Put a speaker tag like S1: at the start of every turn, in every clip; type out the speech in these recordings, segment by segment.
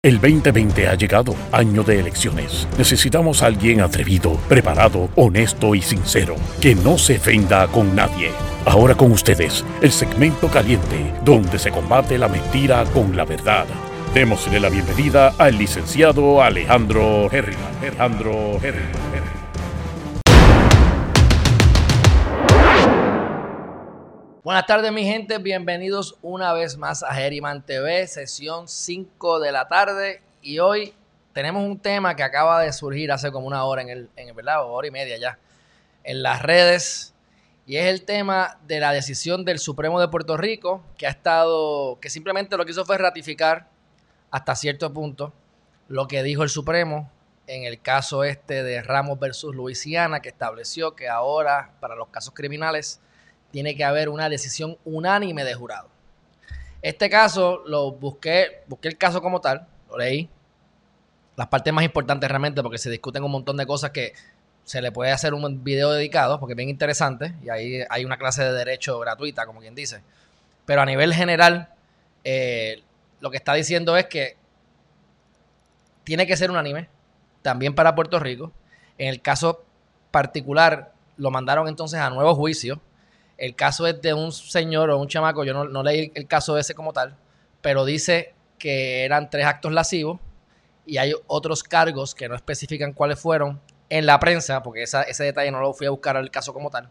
S1: El 2020 ha llegado, año de elecciones. Necesitamos a alguien atrevido, preparado, honesto y sincero, que no se ofenda con nadie. Ahora con ustedes, el segmento caliente, donde se combate la mentira con la verdad. Démosle la bienvenida al licenciado Alejandro Herrera. Alejandro.
S2: Buenas tardes mi gente, bienvenidos una vez más a Geriman TV, sesión 5 de la tarde. Y hoy tenemos un tema que acaba de surgir hace como una hora en el, en el ¿verdad? hora y media ya, en las redes. Y es el tema de la decisión del Supremo de Puerto Rico que ha estado, que simplemente lo que hizo fue ratificar hasta cierto punto lo que dijo el Supremo en el caso este de Ramos versus Luisiana que estableció que ahora para los casos criminales tiene que haber una decisión unánime de jurado. Este caso lo busqué, busqué el caso como tal, lo leí. Las partes más importantes realmente porque se discuten un montón de cosas que se le puede hacer un video dedicado porque es bien interesante y ahí hay una clase de derecho gratuita, como quien dice. Pero a nivel general, eh, lo que está diciendo es que tiene que ser unánime, también para Puerto Rico. En el caso particular, lo mandaron entonces a nuevo juicio el caso es de un señor o un chamaco, yo no, leí el caso ese como tal, pero dice que eran tres actos lascivos y hay otros cargos que no especifican cuáles fueron en la prensa, porque ese detalle no lo fui a buscar al caso como tal,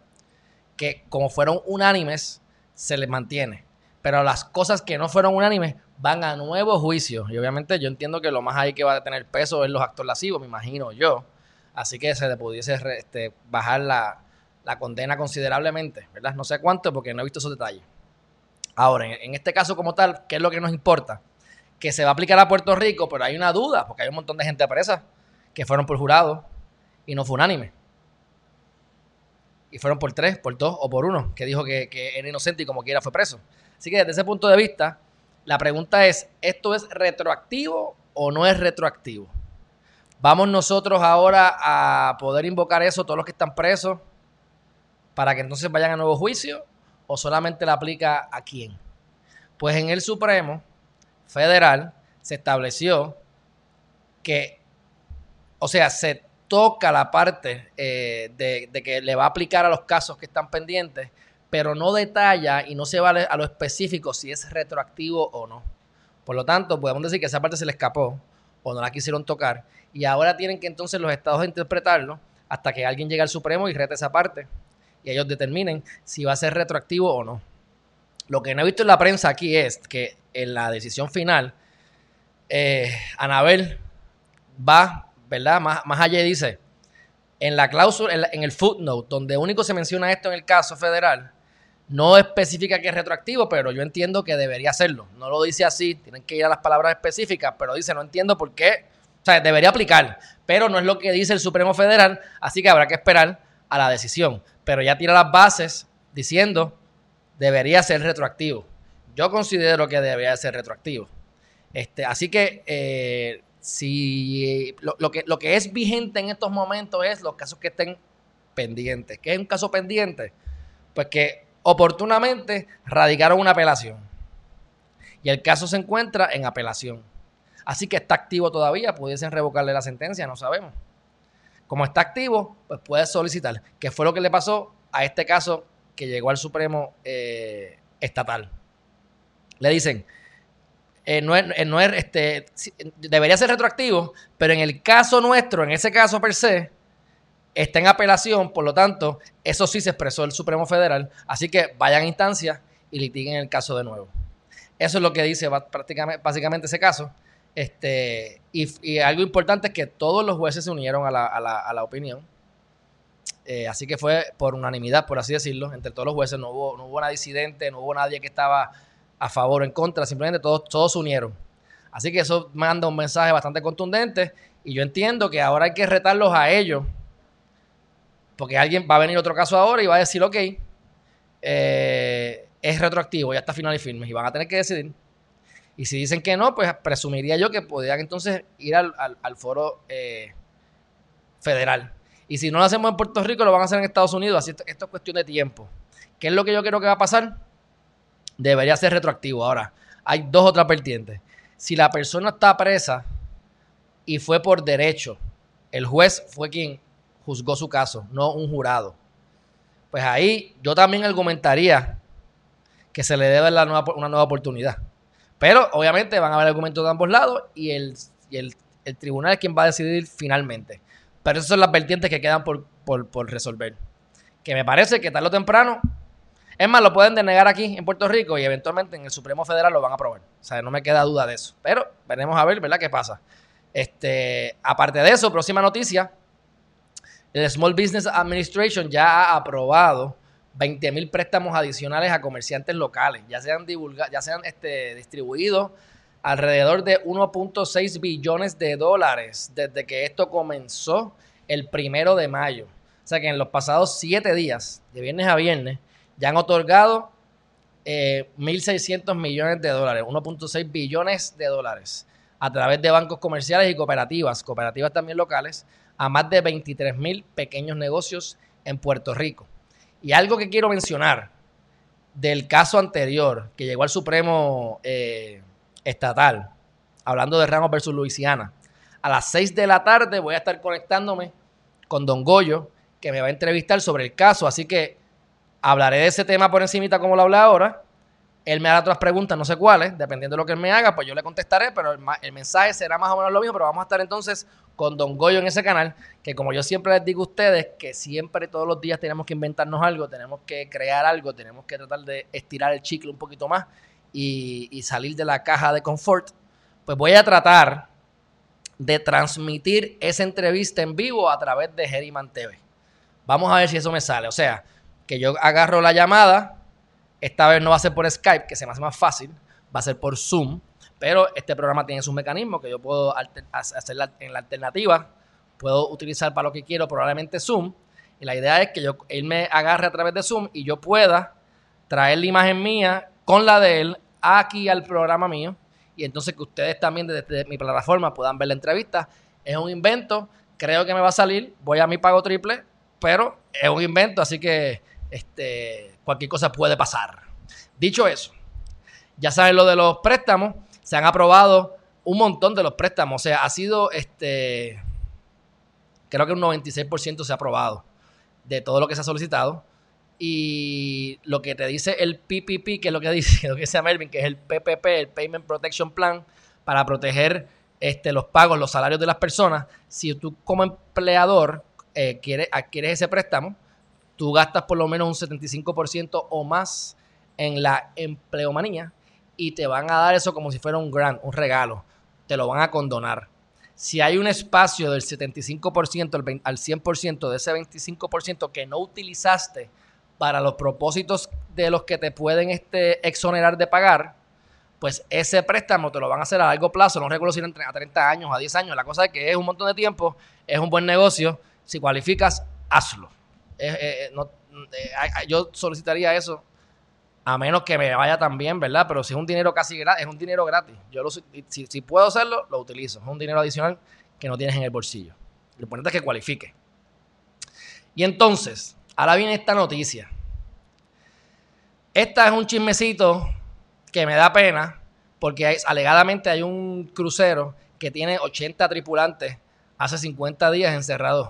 S2: que como fueron unánimes, se les mantiene. Pero las cosas que no fueron unánimes van a nuevo juicio. Y obviamente yo entiendo que lo más ahí que va a tener peso es los actos lascivos, me imagino yo. Así que se le pudiese este, bajar la, la condena considerablemente, ¿verdad? No sé cuánto porque no he visto esos detalles. Ahora, en, este caso como tal, ¿qué es lo que nos importa? Que se va a aplicar a Puerto Rico, pero hay una duda, porque hay un montón de gente presa que fueron por jurado y no fue unánime. Y fueron por tres, por dos o por uno, que dijo que, que era inocente y como quiera fue preso. Así que desde ese punto de vista, la pregunta es, ¿esto es retroactivo o no es retroactivo? Vamos nosotros ahora a poder invocar eso, todos los que están presos, para que entonces vayan a nuevo juicio o solamente la aplica a quién? Pues en el Supremo Federal se estableció que, o sea, se toca la parte eh, de, que le va a aplicar a los casos que están pendientes, pero no detalla y no se vale a lo específico si es retroactivo o no. Por lo tanto, podemos decir que esa parte se le escapó o no la quisieron tocar y ahora tienen que entonces los estados interpretarlo hasta que alguien llegue al Supremo y rete esa parte y ellos determinen si va a ser retroactivo o no. Lo que no he visto en la prensa aquí es que en la decisión final, eh, Anabel va, ¿verdad? Más, más allá dice, en la cláusula, en, el footnote, donde único se menciona esto en el caso federal, no especifica que es retroactivo, pero yo entiendo que debería serlo. No lo dice así, tienen que ir a las palabras específicas, pero dice, no entiendo por qué, o sea, debería aplicar, pero no es lo que dice el Supremo Federal, así que habrá que esperar a la decisión pero ya tira las bases diciendo debería ser retroactivo. Yo considero que debería ser retroactivo. Este, así que eh, si lo, que lo que es vigente en estos momentos es los casos que estén pendientes. ¿Qué es un caso pendiente? Pues que oportunamente radicaron una apelación. Y el caso se encuentra en apelación. Así que está activo todavía, pudiesen revocarle la sentencia, no sabemos. Como está activo, pues puede solicitar, que fue lo que le pasó a este caso que llegó al Supremo eh, estatal. Le dicen, eh, no, es, eh, este, debería ser retroactivo, pero en el caso nuestro, en ese caso per se, está en apelación, por lo tanto, eso sí se expresó el Supremo Federal, así que vayan a instancia y litiguen el caso de nuevo. Eso es lo que dice básicamente ese caso. Este, y, algo importante es que todos los jueces se unieron a la, opinión. Eh, así que fue por unanimidad, por así decirlo, entre todos los jueces. No hubo, no hubo disidente, no hubo nadie que estaba a favor o en contra, simplemente todos, todos se unieron. Así que eso manda un mensaje bastante contundente y yo entiendo que ahora hay que retarlos a ellos, porque alguien va a venir otro caso ahora y va a decir, ok, eh, es retroactivo, ya está final y firme y van a tener que decidir. Y si dicen que no, pues presumiría yo que podrían entonces ir al, foro eh, federal. Y si no lo hacemos en Puerto Rico, lo van a hacer en Estados Unidos. Así esto, esto, es cuestión de tiempo. ¿Qué es lo que yo creo que va a pasar? Debería ser retroactivo. Ahora, hay dos otras vertientes. Si la persona está presa y fue por derecho, el juez fue quien juzgó su caso, no un jurado. Pues ahí yo también argumentaría que se le debe una nueva oportunidad. Pero obviamente van a haber argumentos de ambos lados y el, el, tribunal es quien va a decidir finalmente. Pero esas son las vertientes que quedan por, por resolver. Que me parece que tarde o temprano es más, lo pueden denegar aquí en Puerto Rico y eventualmente en el Supremo Federal lo van a aprobar. O sea, no me queda duda de eso. Pero veremos a ver, ¿verdad? ¿Qué pasa? Este, aparte de eso, próxima noticia. El Small Business Administration ya ha aprobado 20 mil préstamos adicionales a comerciantes locales. Ya se han, divulgado, ya se han este, distribuido alrededor de 1.6 billones de dólares desde que esto comenzó el primero de mayo. O sea que en los pasados siete días, de viernes a viernes, ya han otorgado 1.600 eh, millones de dólares, 1.6 billones de dólares, a través de bancos comerciales y cooperativas, cooperativas también locales, a más de 23.000 pequeños negocios en Puerto Rico. Y algo que quiero mencionar del caso anterior que llegó al Supremo eh, Estatal, hablando de Ramos versus Luisiana, a las 6 de la tarde voy a estar conectándome con Don Goyo, que me va a entrevistar sobre el caso, así que hablaré de ese tema por encimita como lo hablé ahora. Él me hará otras preguntas, no sé cuáles, dependiendo de lo que él me haga, pues yo le contestaré, pero el, mensaje será más o menos lo mismo, pero vamos a estar entonces con Don Goyo en ese canal, que como yo siempre les digo a ustedes, que siempre todos los días tenemos que inventarnos algo, tenemos que crear algo, tenemos que tratar de estirar el chicle un poquito más y, y salir de la caja de confort, pues voy a tratar de transmitir esa entrevista en vivo a través de Geriman TV. Vamos a ver si eso me sale. O sea, que yo agarro la llamada, esta vez no va a ser por Skype, que se me hace más fácil, va a ser por Zoom, pero este programa tiene sus mecanismos que yo puedo hacer en la alternativa, puedo utilizar para lo que quiero probablemente Zoom, y la idea es que yo, él me agarre a través de Zoom y yo pueda traer la imagen mía con la de él aquí al programa mío, y entonces que ustedes también desde mi plataforma puedan ver la entrevista. Es un invento, creo que me va a salir, voy a mi pago triple, pero es un invento, así que este, cualquier cosa puede pasar. Dicho eso, ya saben lo de los préstamos, se han aprobado un montón de los préstamos, o sea, ha sido, este, creo que un 96% se ha aprobado de todo lo que se ha solicitado. Y lo que te dice el PPP, que es lo que dice, lo que dice Melvin, que es el PPP, el Payment Protection Plan, para proteger este, los pagos, los salarios de las personas. Si tú como empleador eh, quieres, adquieres ese préstamo, tú gastas por lo menos un 75% o más en la empleomanía y te van a dar eso como si fuera un grant, un regalo. Te lo van a condonar. Si hay un espacio del 75% al 100% de ese 25% que no utilizaste para los propósitos de los que te pueden este, exonerar de pagar, pues ese préstamo te lo van a hacer a largo plazo. No recuerdo si a 30 años, a 10 años. La cosa es que es un montón de tiempo, es un buen negocio. Si cualificas, hazlo. Eh, yo solicitaría eso a menos que me vaya también, ¿verdad? Pero si es un dinero casi gratis, es un dinero gratis. Yo lo, si, puedo hacerlo, lo utilizo. Es un dinero adicional que no tienes en el bolsillo. Lo importante es que cualifique. Y entonces, ahora viene esta noticia. Esta es un chismecito que me da pena porque alegadamente hay un crucero que tiene 80 tripulantes hace 50 días encerrados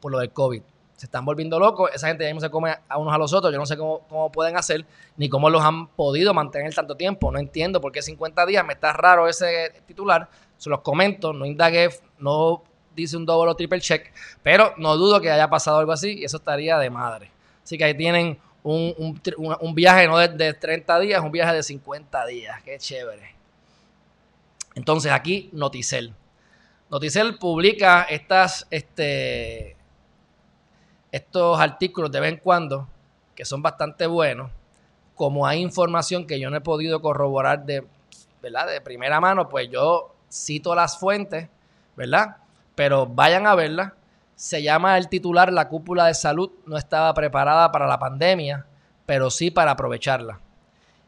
S2: por lo del COVID se están volviendo locos, esa gente ya mismo se come a unos a los otros, yo no sé cómo, pueden hacer, ni cómo los han podido mantener tanto tiempo, no entiendo por qué 50 días, me está raro ese titular, se los comento, no indagué, no dice un doble o triple check, pero no dudo que haya pasado algo así y eso estaría de madre. Así que ahí tienen un, viaje no de, de 30 días, un viaje de 50 días, qué chévere. Entonces aquí Noticel. Noticel publica estas, este, estos artículos de vez en cuando, que son bastante buenos, como hay información que yo no he podido corroborar de, ¿verdad? de primera mano, pues yo cito las fuentes, ¿verdad? Pero vayan a verla. Se llama el titular La cúpula de salud no estaba preparada para la pandemia, pero sí para aprovecharla.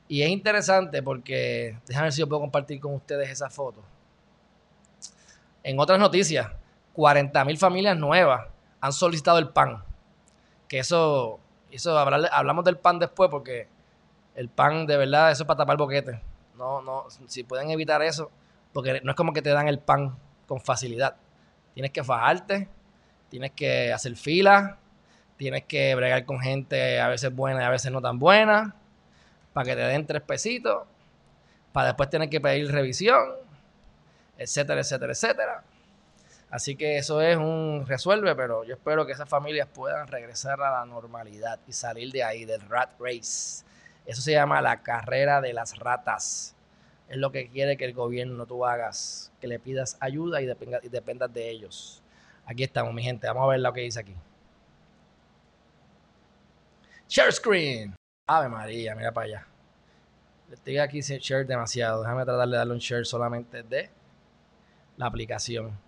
S2: Y es interesante porque, déjame ver si yo puedo compartir con ustedes esa foto. En otras noticias, 40 mil familias nuevas han solicitado el PAN que eso, eso hablamos del pan después porque el pan de verdad, eso es para tapar boquete. No, no, si pueden evitar eso, Porque no es como que te dan el pan con facilidad. Tienes que fajarte, tienes que hacer fila, tienes que bregar con gente a veces buena y a veces no tan buena, para que te den tres pesitos, para después tener que pedir revisión, etcétera, etcétera, etcétera. Así que eso es un resuelve, pero yo espero que esas familias puedan regresar a la normalidad y salir de ahí, del rat race. Eso se llama la carrera de las ratas. Es lo que quiere que el gobierno tú hagas, que le pidas ayuda y, dependas de ellos. Aquí estamos, mi gente. Vamos a ver lo que dice aquí. Share screen. Ave María, mira para allá. Estoy aquí sin share demasiado. Déjame tratar de darle un share solamente de la aplicación.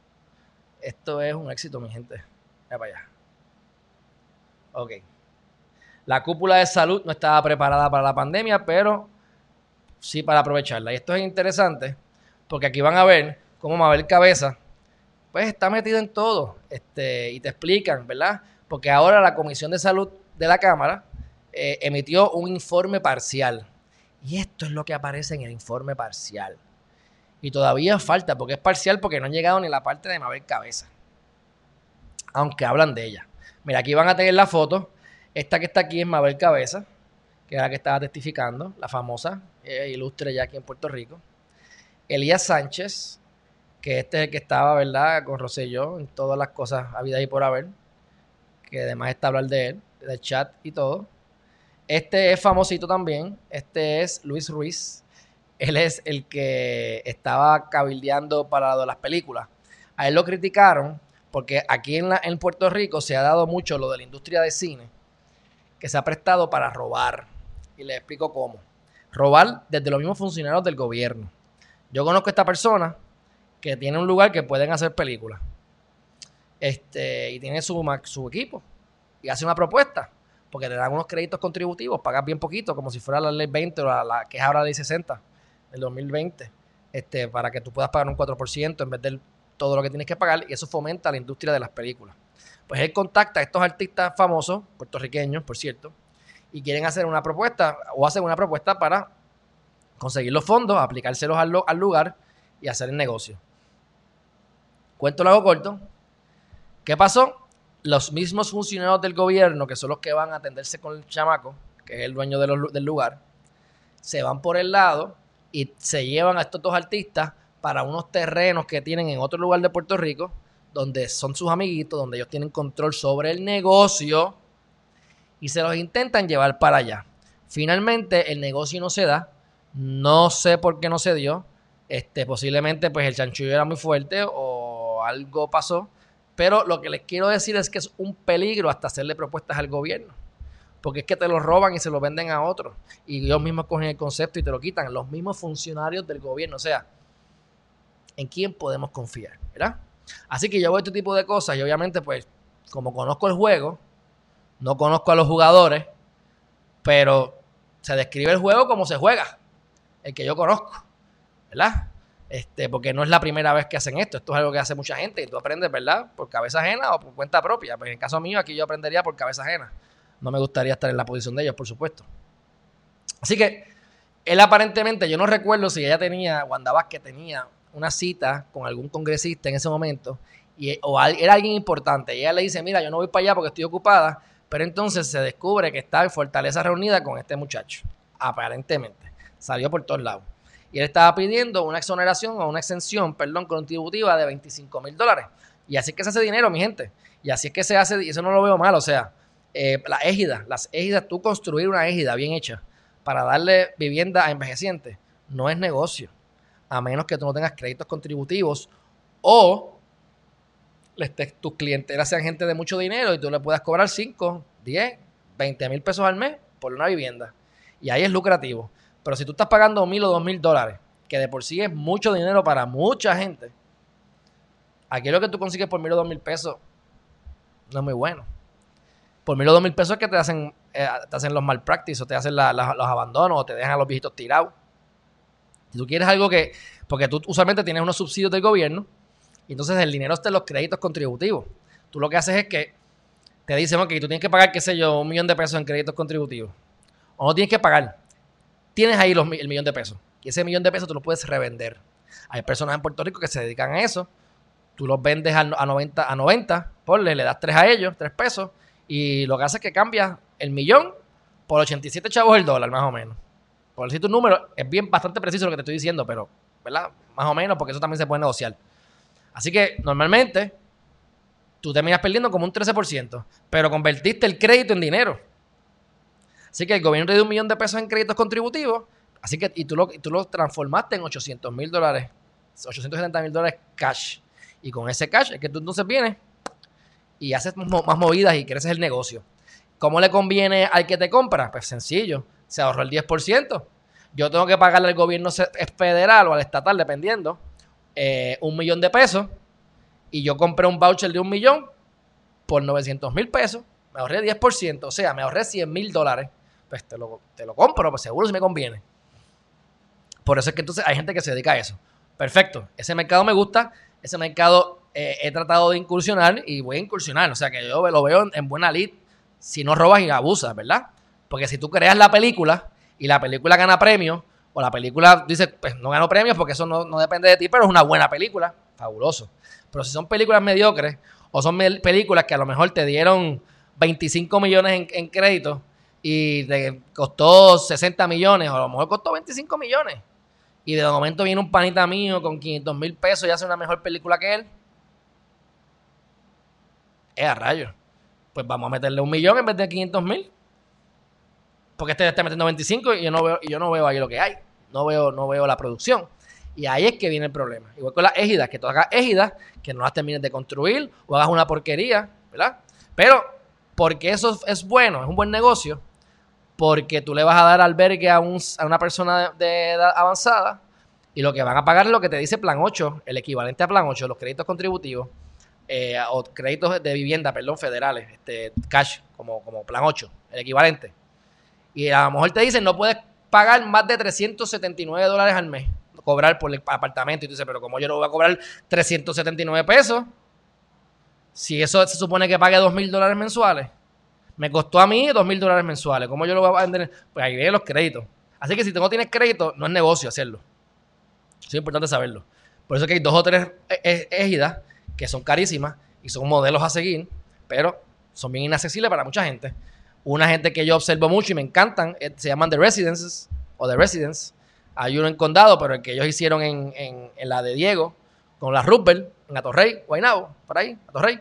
S2: Esto es un éxito, mi gente. Mira para allá. Ok. La cúpula de salud no estaba preparada para la pandemia, pero sí para aprovecharla. Y esto es interesante porque aquí van a ver cómo Mabel Cabeza pues está metido en todo este, y te explican, ¿verdad? Porque ahora la Comisión de Salud de la Cámara eh, emitió un informe parcial. Y esto es lo que aparece en el informe parcial. Y todavía falta, porque es parcial, porque no han llegado ni la parte de Mabel Cabeza. Aunque hablan de ella. Mira, aquí van a tener la foto. Esta que está aquí es Mabel Cabeza, que es la que estaba testificando, la famosa, eh, ilustre ya aquí en Puerto Rico. Elías Sánchez, que este es el que estaba, ¿verdad?, con Rosselló en todas las cosas habidas y por haber, que además está hablar de él, del chat y todo. Este es famosito también, este es Luis Ruiz, él es el que estaba cabildeando para las películas. A él lo criticaron porque aquí en, en Puerto Rico se ha dado mucho lo de la industria de cine, que se ha prestado para robar. Y les explico cómo. Robar desde los mismos funcionarios del gobierno. Yo conozco a esta persona que tiene un lugar que pueden hacer películas. Este, y tiene su, su equipo. Y hace una propuesta. Porque te dan unos créditos contributivos, pagas bien poquito, como si fuera la ley 20 o la, la que es ahora la ley 60 el 2020, este, para que tú puedas pagar un 4% en vez de todo lo que tienes que pagar y eso fomenta la industria de las películas. Pues él contacta a estos artistas famosos, puertorriqueños, por cierto, y quieren hacer una propuesta o hacen una propuesta para conseguir los fondos, aplicárselos al, lugar y hacer el negocio. Cuento lo hago corto. ¿Qué pasó? Los mismos funcionarios del gobierno, que son los que van a atenderse con el chamaco, que es el dueño del lugar, se van por el lado y se llevan a estos dos artistas para unos terrenos que tienen en otro lugar de Puerto Rico, donde son sus amiguitos, donde ellos tienen control sobre el negocio y se los intentan llevar para allá. Finalmente el negocio no se da, no sé por qué no se dio, este, posiblemente pues el chanchullo era muy fuerte o algo pasó, pero lo que les quiero decir es que es un peligro hasta hacerle propuestas al gobierno porque es que te lo roban y se lo venden a otros. Y ellos mismos cogen el concepto y te lo quitan. Los mismos funcionarios del gobierno. O sea, ¿en quién podemos confiar? ¿Verdad? Así que yo veo este tipo de cosas y obviamente, pues, como conozco el juego, no conozco a los jugadores, pero se describe el juego como se juega, el que yo conozco, ¿verdad? Este, porque no es la primera vez que hacen esto, esto es algo que hace mucha gente y tú aprendes, ¿verdad? Por cabeza ajena o por cuenta propia. Pues en el caso mío, aquí yo aprendería por cabeza ajena no me gustaría estar en la posición de ellos, por supuesto. Así que él aparentemente, yo no recuerdo si ella tenía, Wanda Vázquez tenía una cita con algún congresista en ese momento, y, o era alguien importante, y ella le dice, mira, yo no voy para allá porque estoy ocupada, pero entonces se descubre que está en Fortaleza reunida con este muchacho, aparentemente. Salió por todos lados. Y él estaba pidiendo una exoneración o una exención, perdón, contributiva de 25 mil dólares. Y así es que se hace dinero, mi gente. Y así es que se hace, y eso no lo veo mal, o sea, eh, la égida, las égidas, tú construir una égida bien hecha para darle vivienda a envejecientes, no es negocio, a menos que tú no tengas créditos contributivos o tus clientes sean gente de mucho dinero y tú le puedas cobrar 5, 10, 20 mil pesos al mes por una vivienda. Y ahí es lucrativo. Pero si tú estás pagando mil o dos mil dólares, que de por sí es mucho dinero para mucha gente, aquí lo que tú consigues por mil o dos mil pesos no es muy bueno por mil o dos mil pesos que te hacen, eh, te hacen los malpractice o te hacen los abandonos o te dejan a los viejitos tirados. Si tú quieres algo que, porque tú usualmente tienes unos subsidios del gobierno, y entonces el dinero está en los créditos contributivos. Tú lo que haces es que te dicen, ok, tú tienes que pagar, qué sé yo, un millón de pesos en créditos contributivos. O no tienes que pagar. Tienes ahí el millón de pesos. Y ese millón de pesos tú lo puedes revender. Hay personas en Puerto Rico que se dedican a eso. Tú los vendes a, 90, a 90, ponle, le das 3 a ellos, 3 pesos, y lo que hace es que cambia el millón por 87 chavos el dólar, más o menos. Por decir tu número, es bien bastante preciso lo que te estoy diciendo, pero, ¿verdad? Más o menos, porque eso también se puede negociar. Así que normalmente tú terminas perdiendo como un 13%, pero convertiste el crédito en dinero. Así que el gobierno te dio un millón de pesos en créditos contributivos, así que y tú lo, tú lo transformaste en 800 mil dólares, 870 mil dólares cash. Y con ese cash es que tú entonces vienes y haces más movidas y creces el negocio. ¿Cómo le conviene al que te compra? Pues sencillo, se ahorró el 10%. Yo tengo que pagarle al gobierno federal o al estatal, dependiendo, eh, un millón de pesos y yo compré un voucher de un millón por 900 mil pesos, me ahorré 10%, o sea, me ahorré 100 mil dólares, pues te lo, te lo compro, pues seguro si me conviene. Por eso es que entonces hay gente que se dedica a eso. Perfecto, ese mercado me gusta, ese mercado eh, he tratado de incursionar y voy a incursionar, o sea que yo lo veo en, buena lid si no robas y abusas, ¿verdad? Porque si tú creas la película y la película gana premios, o la película dice, pues no ganó premios porque eso no, no depende de ti, pero es una buena película, fabuloso. Pero si son películas mediocres o son películas que a lo mejor te dieron 25 millones en, crédito y te costó 60 millones o a lo mejor costó 25 millones y de momento viene un panita mío con 500 mil pesos y hace una mejor película que él, a rayos. Pues vamos a meterle un millón en vez de 500 mil. Porque este está metiendo 25 y yo no veo, yo no veo ahí lo que hay. No veo, no veo la producción. Y ahí es que viene el problema. Igual con las égidas, que tú hagas égidas, que no las termines de construir o hagas una porquería, ¿verdad? Pero, porque eso es bueno, es un buen negocio, porque tú le vas a dar albergue a, a una persona de edad avanzada y lo que van a pagar es lo que te dice Plan 8, el equivalente a Plan 8, los créditos contributivos, eh, o créditos de vivienda, perdón, federales, este, cash, como, como Plan 8, el equivalente. Y a lo mejor te dicen, no puedes pagar más de 379 dólares al mes cobrar por el apartamento. Y tú dices, pero como yo no voy a cobrar 379 pesos? Si eso se supone que pague 2 mil dólares mensuales. Me costó a mí 2 mil dólares mensuales. ¿Cómo yo lo voy a vender? Pues ahí vienen los créditos. Así que si tú no tienes crédito, no es negocio hacerlo. es importante saberlo. Por eso que hay dos o tres égidas que son carísimas y son modelos a seguir, pero son bien inaccesibles para mucha gente. Una gente que yo observo mucho y me encantan eh, se llaman The Residences o The Residence hay uno en Condado, pero el que ellos hicieron en, la de Diego, con la Rupert, en Atorrey, Guaynabo, por ahí, Atorrey.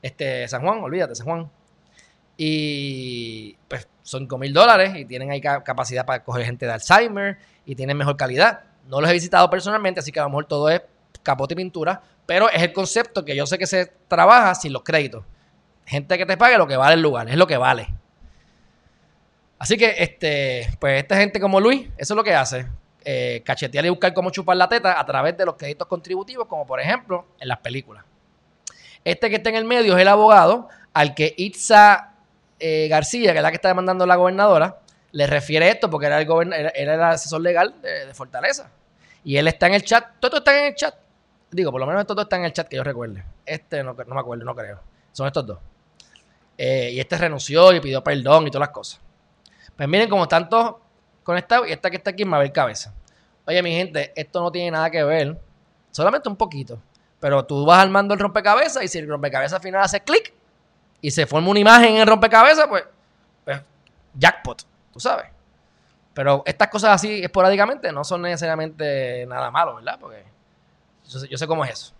S2: Este, San Juan, olvídate, San Juan. Y pues son 5 mil dólares y tienen ahí capacidad para coger gente de Alzheimer y tienen mejor calidad. No los he visitado personalmente, así que a lo mejor todo es capote y pintura, pero es el concepto que yo sé que se trabaja sin los créditos. Gente que te pague lo que vale el lugar, es lo que vale. Así que, este, pues esta gente como Luis, eso es lo que hace. Eh, cachetear y buscar cómo chupar la teta a través de los créditos contributivos, como por ejemplo en las películas. Este que está en el medio es el abogado al que Itza eh, García, que es la que está demandando la gobernadora, le refiere esto porque era el, era, el asesor legal de, Fortaleza. Y él está en el chat. Todo está en el chat. Digo, por lo menos todo está en el chat que yo recuerde. Este no, me acuerdo, no creo. Son estos dos. Eh, y este renunció y pidió perdón y todas las cosas. Pues miren cómo están todos conectados y esta que está aquí ver cabeza. Oye, mi gente, esto no tiene nada que ver, solamente un poquito. Pero tú vas armando el rompecabezas y si el rompecabezas al final hace clic y se forma una imagen en el rompecabezas, pues, pues jackpot, tú sabes. Pero estas cosas así esporádicamente no son necesariamente nada malo, ¿verdad? Porque yo sé, cómo es eso.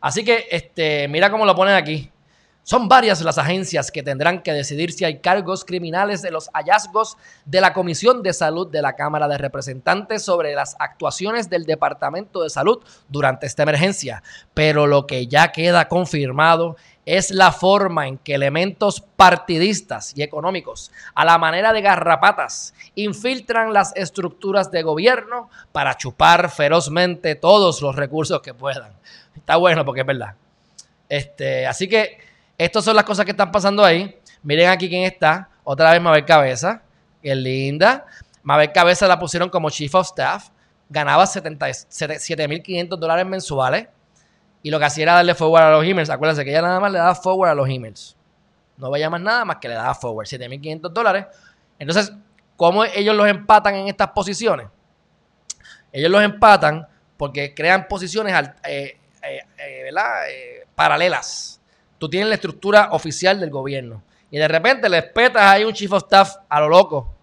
S2: Así que, este, mira cómo lo ponen aquí. Son varias las agencias que tendrán que decidir si hay cargos criminales de los hallazgos de la Comisión de Salud de la Cámara de Representantes sobre las actuaciones del Departamento de Salud durante esta emergencia. Pero lo que ya queda confirmado es la forma en que elementos partidistas y económicos, a la manera de garrapatas, infiltran las estructuras de gobierno para chupar ferozmente todos los recursos que puedan. Está bueno porque es verdad. Este, así que estas son las cosas que están pasando ahí. Miren aquí quién está. Otra vez Mabel Cabeza. Qué linda. Mabel Cabeza la pusieron como Chief of Staff. Ganaba 7.500 dólares mensuales. Y lo que hacía era darle forward a los emails. Acuérdense que ella nada más le daba forward a los emails. No veía más nada más que le daba forward. 7.500 dólares. Entonces, ¿cómo ellos los empatan en estas posiciones? Ellos los empatan porque crean posiciones eh, eh, eh, paralelas. Tú tienes la estructura oficial del gobierno. Y de repente les petas ahí un chief of staff a lo loco.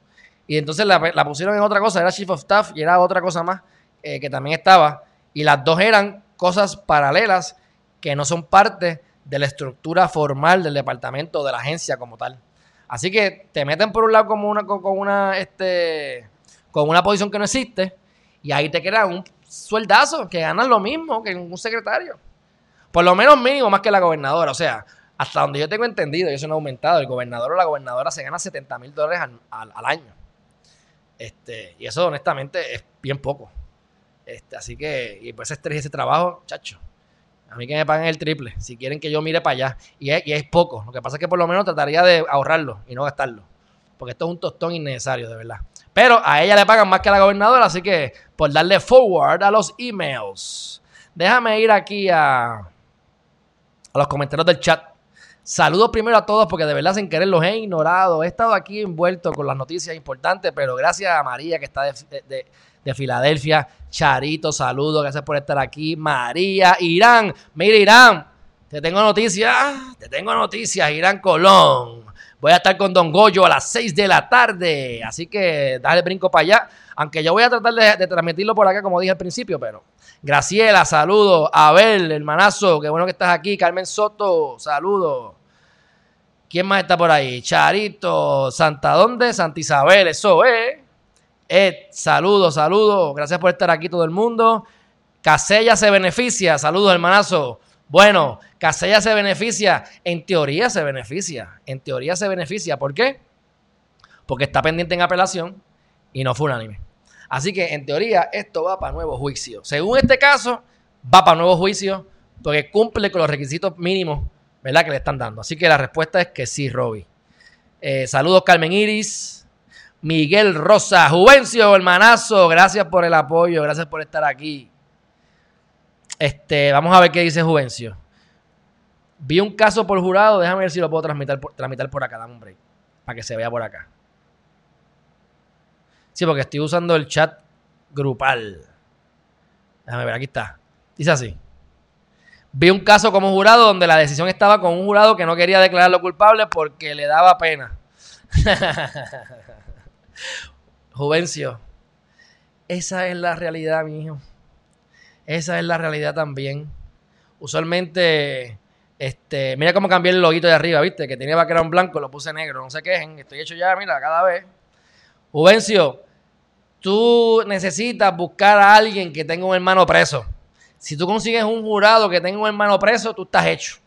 S2: Y entonces la, pusieron en otra cosa, era chief of staff y era otra cosa más que también estaba. Y las dos eran cosas paralelas que no son parte de la estructura formal del departamento, de la agencia como tal. Así que te meten por un lado como una, con una, este, con una posición que no existe y ahí te queda un sueldazo que ganas lo mismo que un secretario. Por lo menos mínimo más que la gobernadora. O sea, hasta donde yo tengo entendido, y eso no ha aumentado, el gobernador o la gobernadora se gana 70 mil dólares al, año. Este, y eso honestamente es bien poco. Este, así que, y pues ese, ese trabajo, chacho, a mí que me paguen el triple, si quieren que yo mire para allá. Y es, poco. Lo que pasa es que por lo menos trataría de ahorrarlo y no gastarlo. Porque esto es un tostón innecesario, de verdad. Pero a ella le pagan más que a la gobernadora, así que por darle forward a los emails. Déjame ir aquí a, a los comentarios del chat. Saludos primero a todos porque de verdad sin querer los he ignorado. He estado aquí envuelto con las noticias importantes, pero gracias a María que está de Filadelfia. Charito, saludos, gracias por estar aquí. María, Irán, mira Irán, te tengo noticias, te tengo noticias, Irán Colón. Voy a estar con Don Goyo a las 6 de la tarde, así que dale brinco para allá. Aunque yo voy a tratar de, transmitirlo por acá, como dije al principio, pero. Graciela, saludos. Abel, hermanazo, qué bueno que estás aquí. Carmen Soto, saludos. ¿Quién más está por ahí? Charito, Santa ¿dónde? Santa Isabel, eso es. Saludos, saludos. Gracias por estar aquí todo el mundo. Casella se beneficia. Saludos, hermanazo. Bueno, Casella se beneficia. En teoría se beneficia. En teoría se beneficia. ¿Por qué? Porque está pendiente en apelación y no fue unánime. Así que en teoría esto va para nuevo juicio. Según este caso, va para nuevo juicio porque cumple con los requisitos mínimos ¿verdad? que le están dando. Así que la respuesta es que sí, Robbie. Eh, saludos, Carmen Iris. Miguel Rosa, Juvencio, hermanazo, gracias por el apoyo, gracias por estar aquí. Este, vamos a ver qué dice Juvencio. Vi un caso por jurado, déjame ver si lo puedo tramitar por, tramitar por acá, dame un break, para que se vea por acá. Sí, porque estoy usando el chat grupal. Déjame ver, aquí está. Dice así. Vi un caso como jurado donde la decisión estaba con un jurado que no quería declararlo culpable porque le daba pena. Juvencio, esa es la realidad, mi hijo. Esa es la realidad también. Usualmente, este, mira cómo cambié el loguito de arriba, ¿viste? Que tenía vaquerón blanco, lo puse negro. No se quejen, estoy hecho ya, mira, cada vez. Juvencio, tú necesitas buscar a alguien que tenga un hermano preso. Si tú consigues un jurado que tenga un hermano preso, tú estás hecho.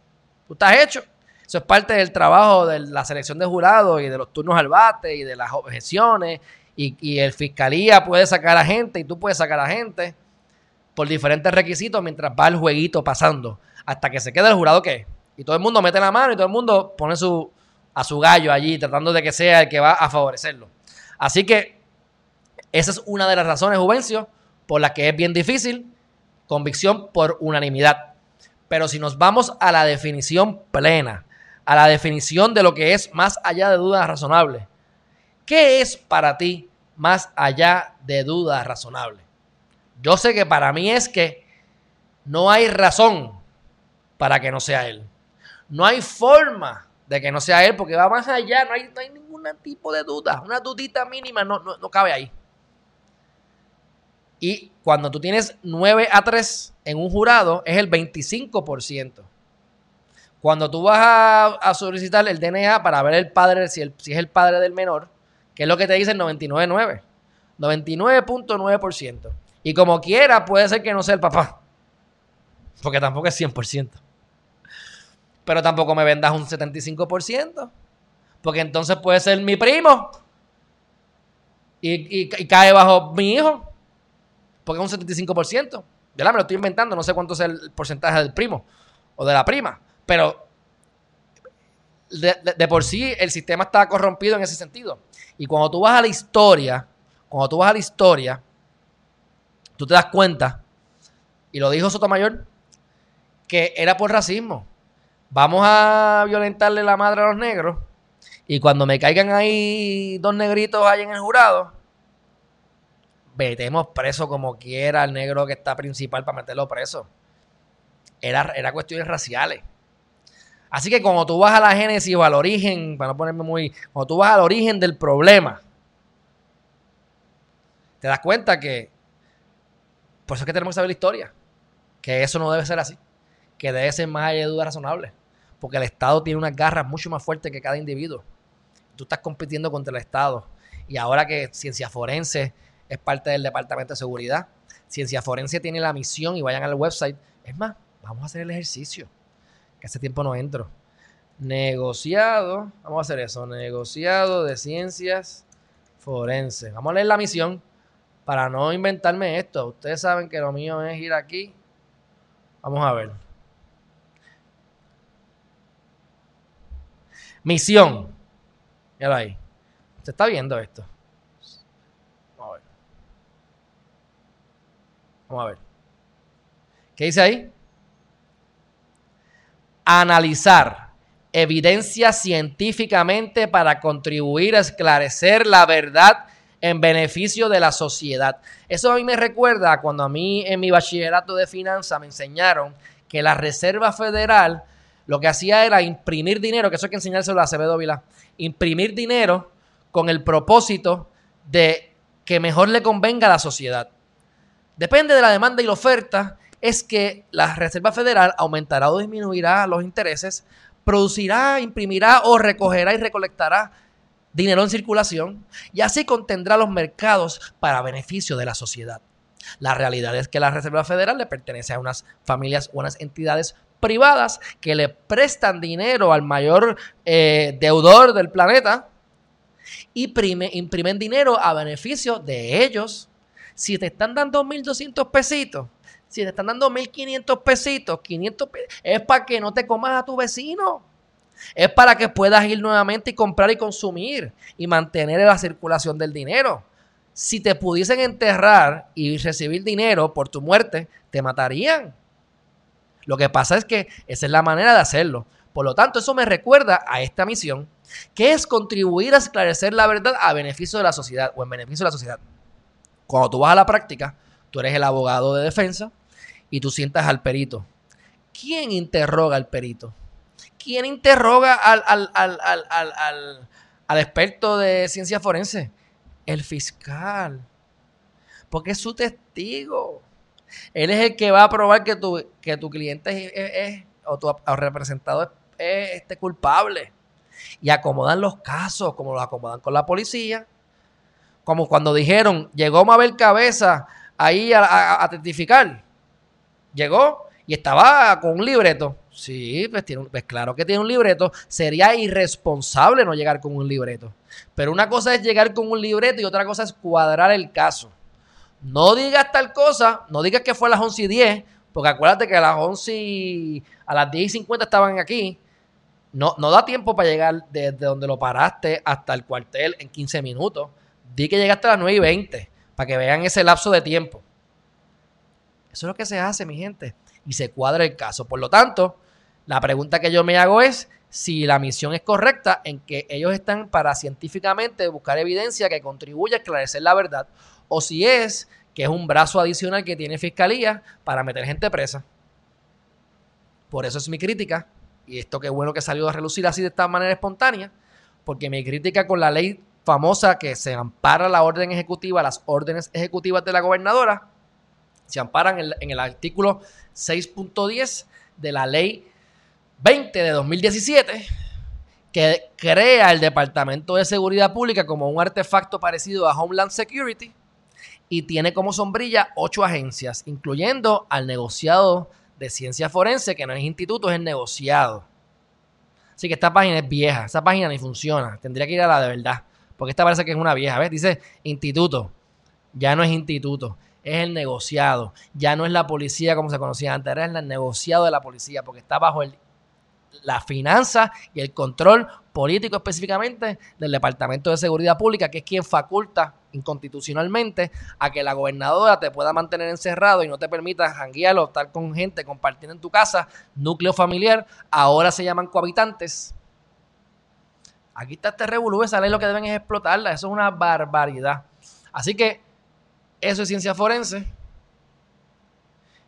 S2: Tú estás hecho. Eso es parte del trabajo de la selección de jurados y de los turnos al bate y de las objeciones. Y, el fiscalía puede sacar a gente y tú puedes sacar a gente por diferentes requisitos mientras va el jueguito pasando. Hasta que se quede el jurado que Y todo el mundo mete la mano y todo el mundo pone su, a su gallo allí tratando de que sea el que va a favorecerlo. Así que esa es una de las razones, Juvencio, por las que es bien difícil convicción por unanimidad. Pero si nos vamos a la definición plena, a la definición de lo que es más allá de dudas razonables. ¿Qué es para ti más allá de dudas razonables? Yo sé que para mí es que no hay razón para que no sea él. No hay forma de que no sea él porque va más allá, no hay, ningún tipo de duda. Una dudita mínima no, no, no cabe ahí. Y cuando tú tienes 9 a 3 en un jurado, es el 25%. Cuando tú vas a, solicitar el DNA para ver el padre, si, es el padre del menor, que es lo que te dice el 99.9. 99.9%. Y como quiera, puede ser que no sea el papá. Porque tampoco es 100%. Pero tampoco me vendas un 75%. Porque entonces puede ser mi primo. Y, cae bajo mi hijo. Porque es un 75%. Ya me lo estoy inventando. No sé cuánto es el porcentaje del primo o de la prima. Pero de, por sí el sistema está corrompido en ese sentido. Y cuando tú vas a la historia, cuando tú vas a la historia, tú te das cuenta, y lo dijo Sotomayor, que era por racismo. Vamos a violentarle la madre a los negros. Y cuando me caigan ahí dos negritos ahí en el jurado, metemos preso como quiera al negro que está principal para meterlo preso. Era, era cuestiones raciales. Así que cuando tú vas a la génesis o al origen, para no ponerme muy. Cuando tú vas al origen del problema, te das cuenta que. Por eso es que tenemos que saber la historia. Que eso no debe ser así. Que debe ser más allá de duda razonable. Porque el Estado tiene unas garras mucho más fuertes que cada individuo. Tú estás compitiendo contra el Estado. Y ahora que ciencia forense es parte del Departamento de Seguridad, ciencia forense tiene la misión y vayan al website. Es más, vamos a hacer el ejercicio que hace tiempo no entro. Negociado, vamos a hacer eso, negociado de ciencias forenses. Vamos a leer la misión para no inventarme esto. Ustedes saben que lo mío es ir aquí. Vamos a ver. Misión. Mira ahí. Se está viendo esto. Vamos a ver. Vamos a ver. ¿Qué dice ahí? Analizar evidencia científicamente para contribuir a esclarecer la verdad en beneficio de la sociedad. Eso a mí me recuerda cuando a mí en mi bachillerato de finanzas me enseñaron que la Reserva Federal lo que hacía era imprimir dinero, que eso hay que enseñárselo a Acevedo Vila, imprimir dinero con el propósito de que mejor le convenga a la sociedad. Depende de la demanda y la oferta, es que la Reserva Federal aumentará o disminuirá los intereses, producirá, imprimirá o recogerá y recolectará dinero en circulación y así contendrá los mercados para beneficio de la sociedad. La realidad es que la Reserva Federal le pertenece a unas familias o unas entidades privadas que le prestan dinero al mayor eh, deudor del planeta y imprimen dinero a beneficio de ellos. Si te están dando 1.200 pesitos, si te están dando 1.500 pesitos, 500 es para que no te comas a tu vecino. Es para que puedas ir nuevamente y comprar y consumir y mantener la circulación del dinero. Si te pudiesen enterrar y recibir dinero por tu muerte, te matarían. Lo que pasa es que esa es la manera de hacerlo. Por lo tanto, eso me recuerda a esta misión, que es contribuir a esclarecer la verdad a beneficio de la sociedad o en beneficio de la sociedad. Cuando tú vas a la práctica, tú eres el abogado de defensa, y tú sientas al perito. ¿Quién interroga al perito? ¿Quién interroga al, al, experto de ciencia forense? El fiscal. Porque es su testigo. Él es el que va a probar que tu, que tu cliente es, o tu representado es, este culpable. Y acomodan los casos, como los acomodan con la policía. Como cuando dijeron, llegó Mabel Cabeza ahí a testificar llegó y estaba con un libreto. Sí, pues, tiene pues claro que tiene un libreto. Sería irresponsable no llegar con un libreto. Pero una cosa es llegar con un libreto y otra cosa es cuadrar el caso. No digas tal cosa, no digas que fue a las 11 y 10, porque acuérdate que a las 11 y a las 10 y 50 estaban aquí. No, no da tiempo para llegar desde donde lo paraste hasta el cuartel en 15 minutos. Di que llegaste a las 9 y 20, para que vean ese lapso de tiempo. Eso es lo que se hace, mi gente. Y se cuadra el caso. Por lo tanto, la pregunta que yo me hago es si la misión es correcta en que ellos están para científicamente buscar evidencia que contribuya a esclarecer la verdad o si es que es un brazo adicional que tiene fiscalía para meter gente presa. Por eso es mi crítica y esto qué bueno que salió a relucir así de esta manera espontánea, porque mi crítica con la ley famosa que se ampara la orden ejecutiva, las órdenes ejecutivas de la gobernadora, se amparan en, el artículo 6.10 de la ley 20 de 2017 que crea el Departamento de Seguridad Pública como un artefacto parecido a Homeland Security y tiene como sombrilla ocho agencias, incluyendo al negociado de ciencia forense, que no es instituto, es el negociado. Así que esta página es vieja, esa página ni funciona, tendría que ir a la de verdad, porque esta parece que es una vieja, ¿ves? Dice instituto, ya no es instituto, es el negociado. Ya no es la policía como se conocía antes, era el negociado de la policía, porque está bajo el, la finanza y el control político específicamente del Departamento de Seguridad Pública, que es quien faculta inconstitucionalmente a que la gobernadora te pueda mantener encerrado y no te permita janguear o estar con gente, compartiendo en tu casa, núcleo familiar, ahora se llaman cohabitantes. Aquí está este revolú, esa ley lo que deben es explotarla, eso es una barbaridad. Así que Eso es ciencia forense.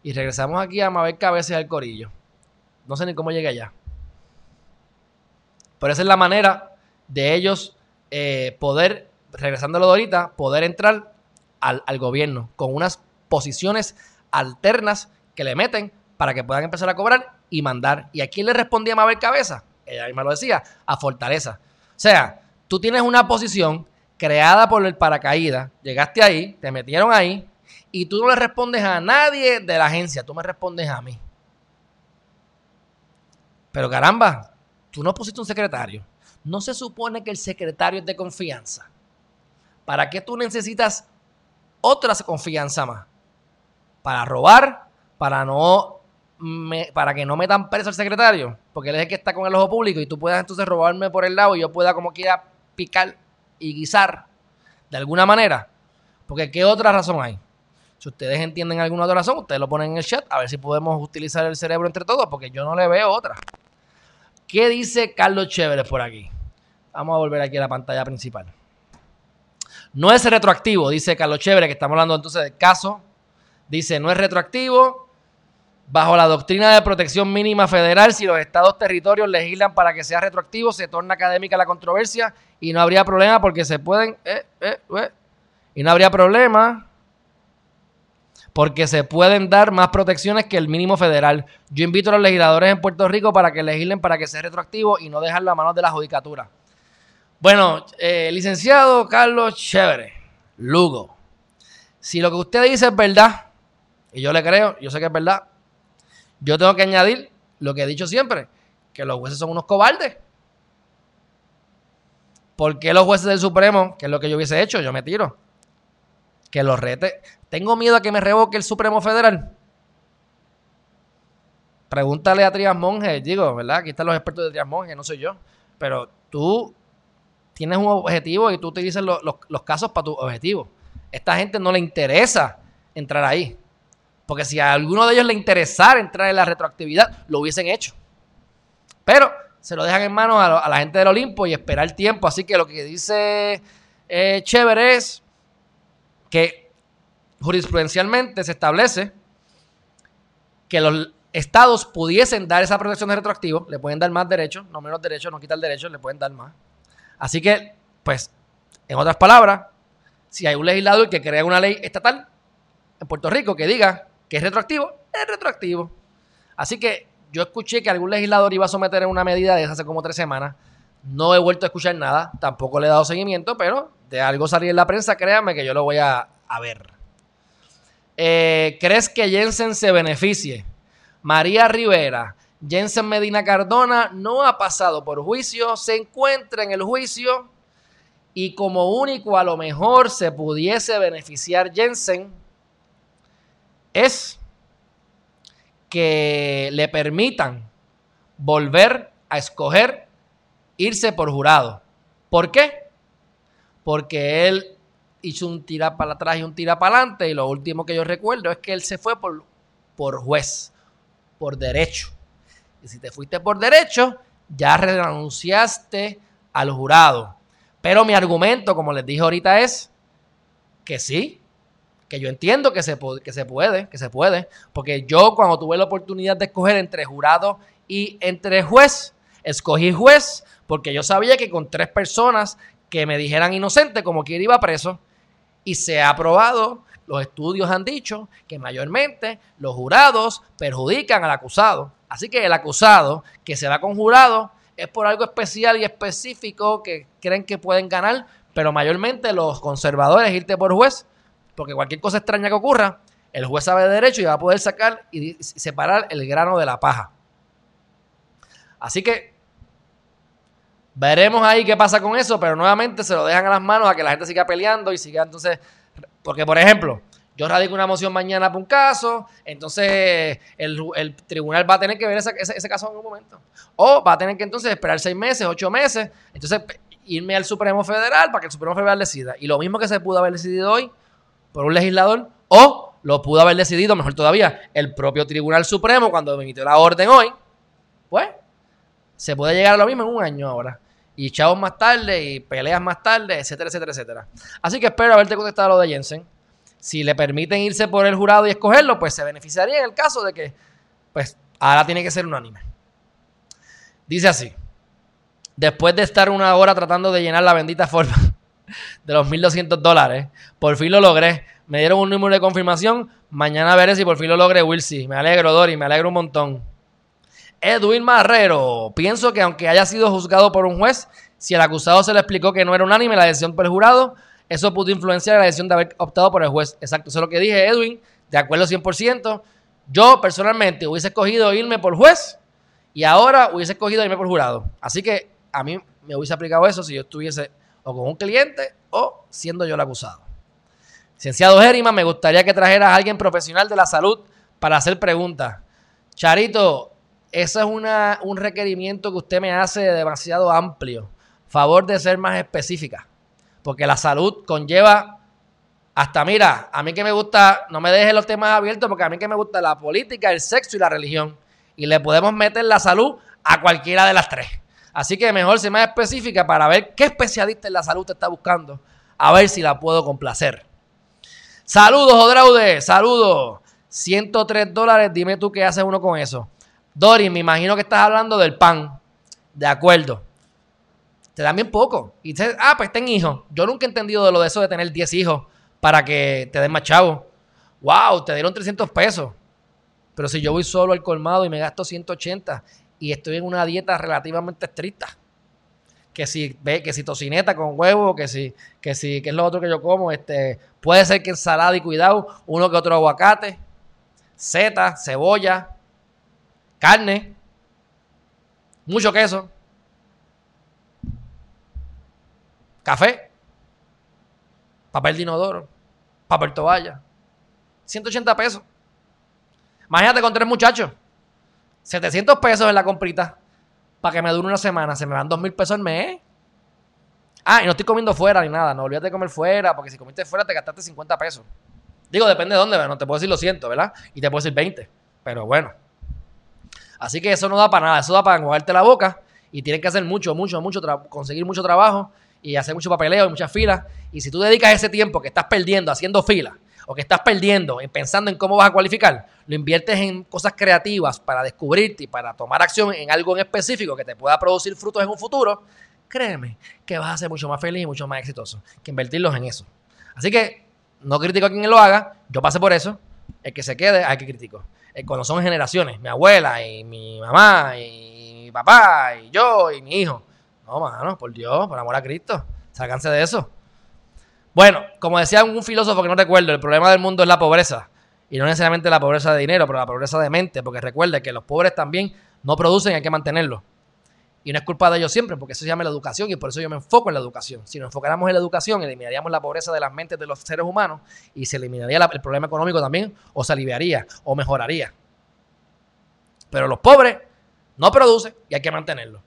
S2: Y regresamos aquí a Mabel Cabeza del Corillo. No sé ni cómo llegué allá. Pero esa es la manera de ellos eh, poder, regresándolo de ahorita, poder entrar al, al gobierno con unas posiciones alternas que le meten para que puedan empezar a cobrar y mandar. ¿Y a quién le respondía Mabel Cabeza? Ella misma lo decía, a Fortaleza. O sea, tú tienes una posición creada por el paracaídas, llegaste ahí, te metieron ahí, y tú no le respondes a nadie de la agencia, tú me respondes a mí. Pero caramba, tú no pusiste un secretario. No se supone que el secretario es de confianza. ¿Para qué tú necesitas otra confianza más? Para robar, para no para que no metan preso al secretario, porque él es el que está con el ojo público y tú puedas entonces robarme por el lado y yo pueda como quiera picar y guisar de alguna manera. Porque ¿qué otra razón hay? Si ustedes entienden alguna otra razón, ustedes lo ponen en el chat a ver si podemos utilizar el cerebro entre todos, porque yo no le veo otra. ¿Qué dice Carlos Chévere por aquí? Vamos a volver aquí a la pantalla principal. No es retroactivo, dice Carlos Chévere, que estamos hablando entonces del caso. Dice, no es retroactivo. Bajo la doctrina de protección mínima federal, si los estados territorios legislan para que sea retroactivo, se torna académica la controversia y no habría problema porque se pueden... Eh, eh, eh, y no habría problema porque se pueden dar más protecciones que el mínimo federal. Yo invito a los legisladores en Puerto Rico para que legislen para que sea retroactivo y no dejarlo a manos de la judicatura. Bueno, eh, licenciado Carlos Chévere, Lugo, si lo que usted dice es verdad, y yo le creo, yo sé que es verdad, yo tengo que añadir lo que he dicho siempre, que los jueces son unos cobardes. ¿Por qué los jueces del Supremo, que es lo que yo hubiese hecho, yo me tiro? Que los rete. Tengo miedo a que me revoque el Supremo Federal. Pregúntale a Trias Monge, digo, ¿verdad? Aquí están los expertos de Trias Monge, no soy yo. Pero tú tienes un objetivo y tú utilizas los, los casos para tu objetivo. Esta gente no le interesa entrar ahí. Porque si a alguno de ellos le interesara entrar en la retroactividad, lo hubiesen hecho. Pero se lo dejan en manos a, la gente del Olimpo y esperar tiempo. Así que lo que dice eh, Chévere es que jurisprudencialmente se establece que los estados pudiesen dar esa protección de retroactivo, le pueden dar más derechos, no menos derechos, no quitar derechos, le pueden dar más. Así que, pues, en otras palabras, si hay un legislador que crea una ley estatal en Puerto Rico que diga que es retroactivo, es retroactivo. Así que yo escuché que algún legislador iba a someter una medida de hace como tres semanas. No he vuelto a escuchar nada, tampoco le he dado seguimiento, pero de algo salir en la prensa, créanme que yo lo voy a, ver. Eh, ¿Crees que Jensen se beneficie? María Rivera, Jensen Medina Cardona no ha pasado por juicio, se encuentra en el juicio y como único a lo mejor se pudiese beneficiar Jensen es que le permitan volver a escoger irse por jurado. ¿Por qué? Porque él hizo un tira para atrás y un tira para adelante. Y lo último que yo recuerdo es que él se fue por, por juez, por derecho. Y si te fuiste por derecho, ya renunciaste al jurado. Pero mi argumento, como les dije ahorita, es que sí, que yo entiendo que se, que se puede, que se puede. Porque yo cuando tuve la oportunidad de escoger entre jurado y entre juez, escogí juez porque yo sabía que con tres personas que me dijeran inocente como que iba preso, y se ha probado, los estudios han dicho que mayormente los jurados perjudican al acusado. Así que el acusado que se va con jurado es por algo especial y específico que creen que pueden ganar, pero mayormente los conservadores irte por juez, porque cualquier cosa extraña que ocurra, el juez sabe de derecho y va a poder sacar y separar el grano de la paja. Así que Veremos ahí qué pasa con eso, pero nuevamente se lo dejan a las manos a que la gente siga peleando y siga entonces. Porque, por ejemplo, yo radico una moción mañana para un caso, entonces el, tribunal va a tener que ver ese, caso en un momento. O va a tener que entonces esperar seis meses, ocho meses, entonces irme al Supremo Federal para que el Supremo Federal decida. Y lo mismo que se pudo haber decidido hoy por un legislador, o lo pudo haber decidido, mejor todavía, el propio Tribunal Supremo cuando emitió la orden hoy, pues se puede llegar a lo mismo en un año ahora. Y chavos más tarde, y peleas más tarde, etcétera, etcétera, etcétera. Así que espero haberte contestado lo de Jensen. Si le permiten irse por el jurado y escogerlo, pues se beneficiaría en el caso de que, pues, ahora tiene que ser unánime. Dice así. Después de estar una hora tratando de llenar la bendita forma de los 1.200 dólares, por fin lo logré. Me dieron un número de confirmación. Mañana veré si por fin lo logré, Wilsey. Me alegro, Dori, me alegro un montón. Edwin Marrero. Pienso que aunque haya sido juzgado por un juez, si el acusado se le explicó que no era unánime la decisión por el jurado, eso pudo influenciar la decisión de haber optado por el juez. Exacto, eso es lo que dije, Edwin. De acuerdo 100%. Yo personalmente hubiese escogido irme por juez y ahora hubiese escogido irme por jurado. Así que a mí me hubiese aplicado eso si yo estuviese o con un cliente o siendo yo el acusado. Licenciado Geriman, me gustaría que trajeras a alguien profesional de la salud para hacer preguntas. Charito, ese es una, un requerimiento que usted me hace demasiado amplio. Favor de ser más específica. Porque la salud conlleva hasta, mira, a mí que me gusta, no me deje los temas abiertos, porque a mí que me gusta la política, el sexo y la religión. Y le podemos meter la salud a cualquiera de las tres. Así que mejor ser más específica para ver qué especialista en la salud te está buscando. A ver si la puedo complacer. Saludos, Odraude. Saludos. 103 dólares. Dime tú qué hace uno con eso. Doris, me imagino que estás hablando del pan. De acuerdo. Te dan bien poco. Y dices, ah, pues ten hijos. Yo nunca he entendido de lo de eso de tener 10 hijos para que te den más chavo. Wow, te dieron 300 pesos. Pero si yo voy solo al colmado y me gasto 180 y estoy en una dieta relativamente estricta. Que si que si tocineta con huevo, que si, que si, que es lo otro que yo como, este, puede ser que ensalada y cuidado, uno que otro aguacate, seta, cebolla, carne, mucho queso, café, papel de inodoro, papel toalla, 180 pesos. Imagínate con tres muchachos. 700 pesos en la comprita para que me dure una semana. Se me van 2 mil pesos al mes. Ah, y no estoy comiendo fuera ni nada. No olvídate de comer fuera, porque si comiste fuera te gastaste 50 pesos. Digo, depende de dónde, no te puedo decir lo siento, ¿verdad? Y te puedo decir 20. Pero bueno. Así que eso no da para nada. Eso da para enjuagarte la boca. Y tienes que hacer mucho, mucho, mucho, conseguir mucho trabajo y hacer mucho papeleo y muchas filas. Y si tú dedicas ese tiempo que estás perdiendo haciendo filas que estás perdiendo en pensando en cómo vas a cualificar, lo inviertes en cosas creativas para descubrirte y para tomar acción en algo en específico que te pueda producir frutos en un futuro, créeme que vas a ser mucho más feliz y mucho más exitoso que invertirlos en eso. Así que no critico a quien lo haga, yo pasé por eso, el que se quede hay que critico. Eh, cuando son generaciones, mi abuela y mi mamá y mi papá y yo y mi hijo. No, mano, por Dios, por amor a Cristo, sácanse de eso. Bueno, como decía un filósofo que no recuerdo, el problema del mundo es la pobreza. Y no necesariamente la pobreza de dinero, pero la pobreza de mente, porque recuerde que los pobres también no producen y hay que mantenerlos. Y no es culpa de ellos siempre, porque eso se llama la educación y por eso yo me enfoco en la educación. Si nos enfocáramos en la educación, eliminaríamos la pobreza de las mentes de los seres humanos y se eliminaría el problema económico también, o se aliviaría, o mejoraría. Pero los pobres no producen y hay que mantenerlos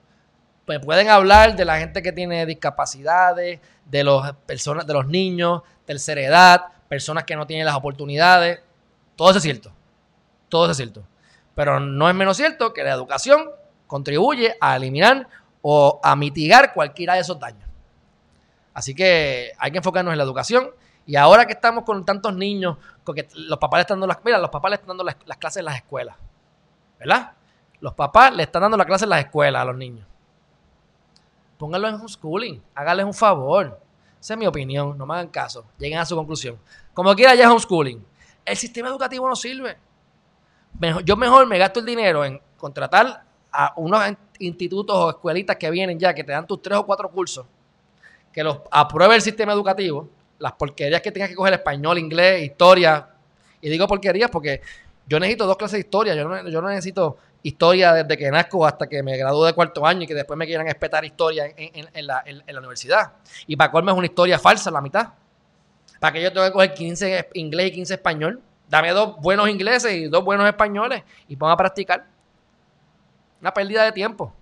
S2: pues pueden hablar de la gente que tiene discapacidades, de los personas, de los niños, tercera edad, personas que no tienen las oportunidades. Todo eso es cierto. Todo eso es cierto. Pero no es menos cierto que la educación contribuye a eliminar o a mitigar cualquiera de esos daños. Así que hay que enfocarnos en la educación. Y ahora que estamos con tantos niños, porque los papás le están dando las, mira, los papás le están dando las, las clases en las escuelas. ¿Verdad? Los papás le están dando las clases en las escuelas a los niños pónganlo en homeschooling, háganles un favor. Esa es mi opinión, no me hagan caso, lleguen a su conclusión. Como quiera ya homeschooling. El sistema educativo no sirve. yo mejor me gasto el dinero en contratar a unos institutos o escuelitas que vienen ya, que te dan tus tres o cuatro cursos, que los apruebe el sistema educativo, las porquerías que tengas que coger español, inglés, historia. Y digo porquerías porque yo necesito dos clases de historia, yo no, yo no necesito historia desde que nazco hasta que me gradúe de cuarto año y que después me quieran espetar historia en, la, universidad. Y para colmo es una historia falsa la mitad. Para que yo tenga que coger 15 inglés y 15 español. Dame dos buenos ingleses y dos buenos españoles y ponga a practicar. Una pérdida de tiempo.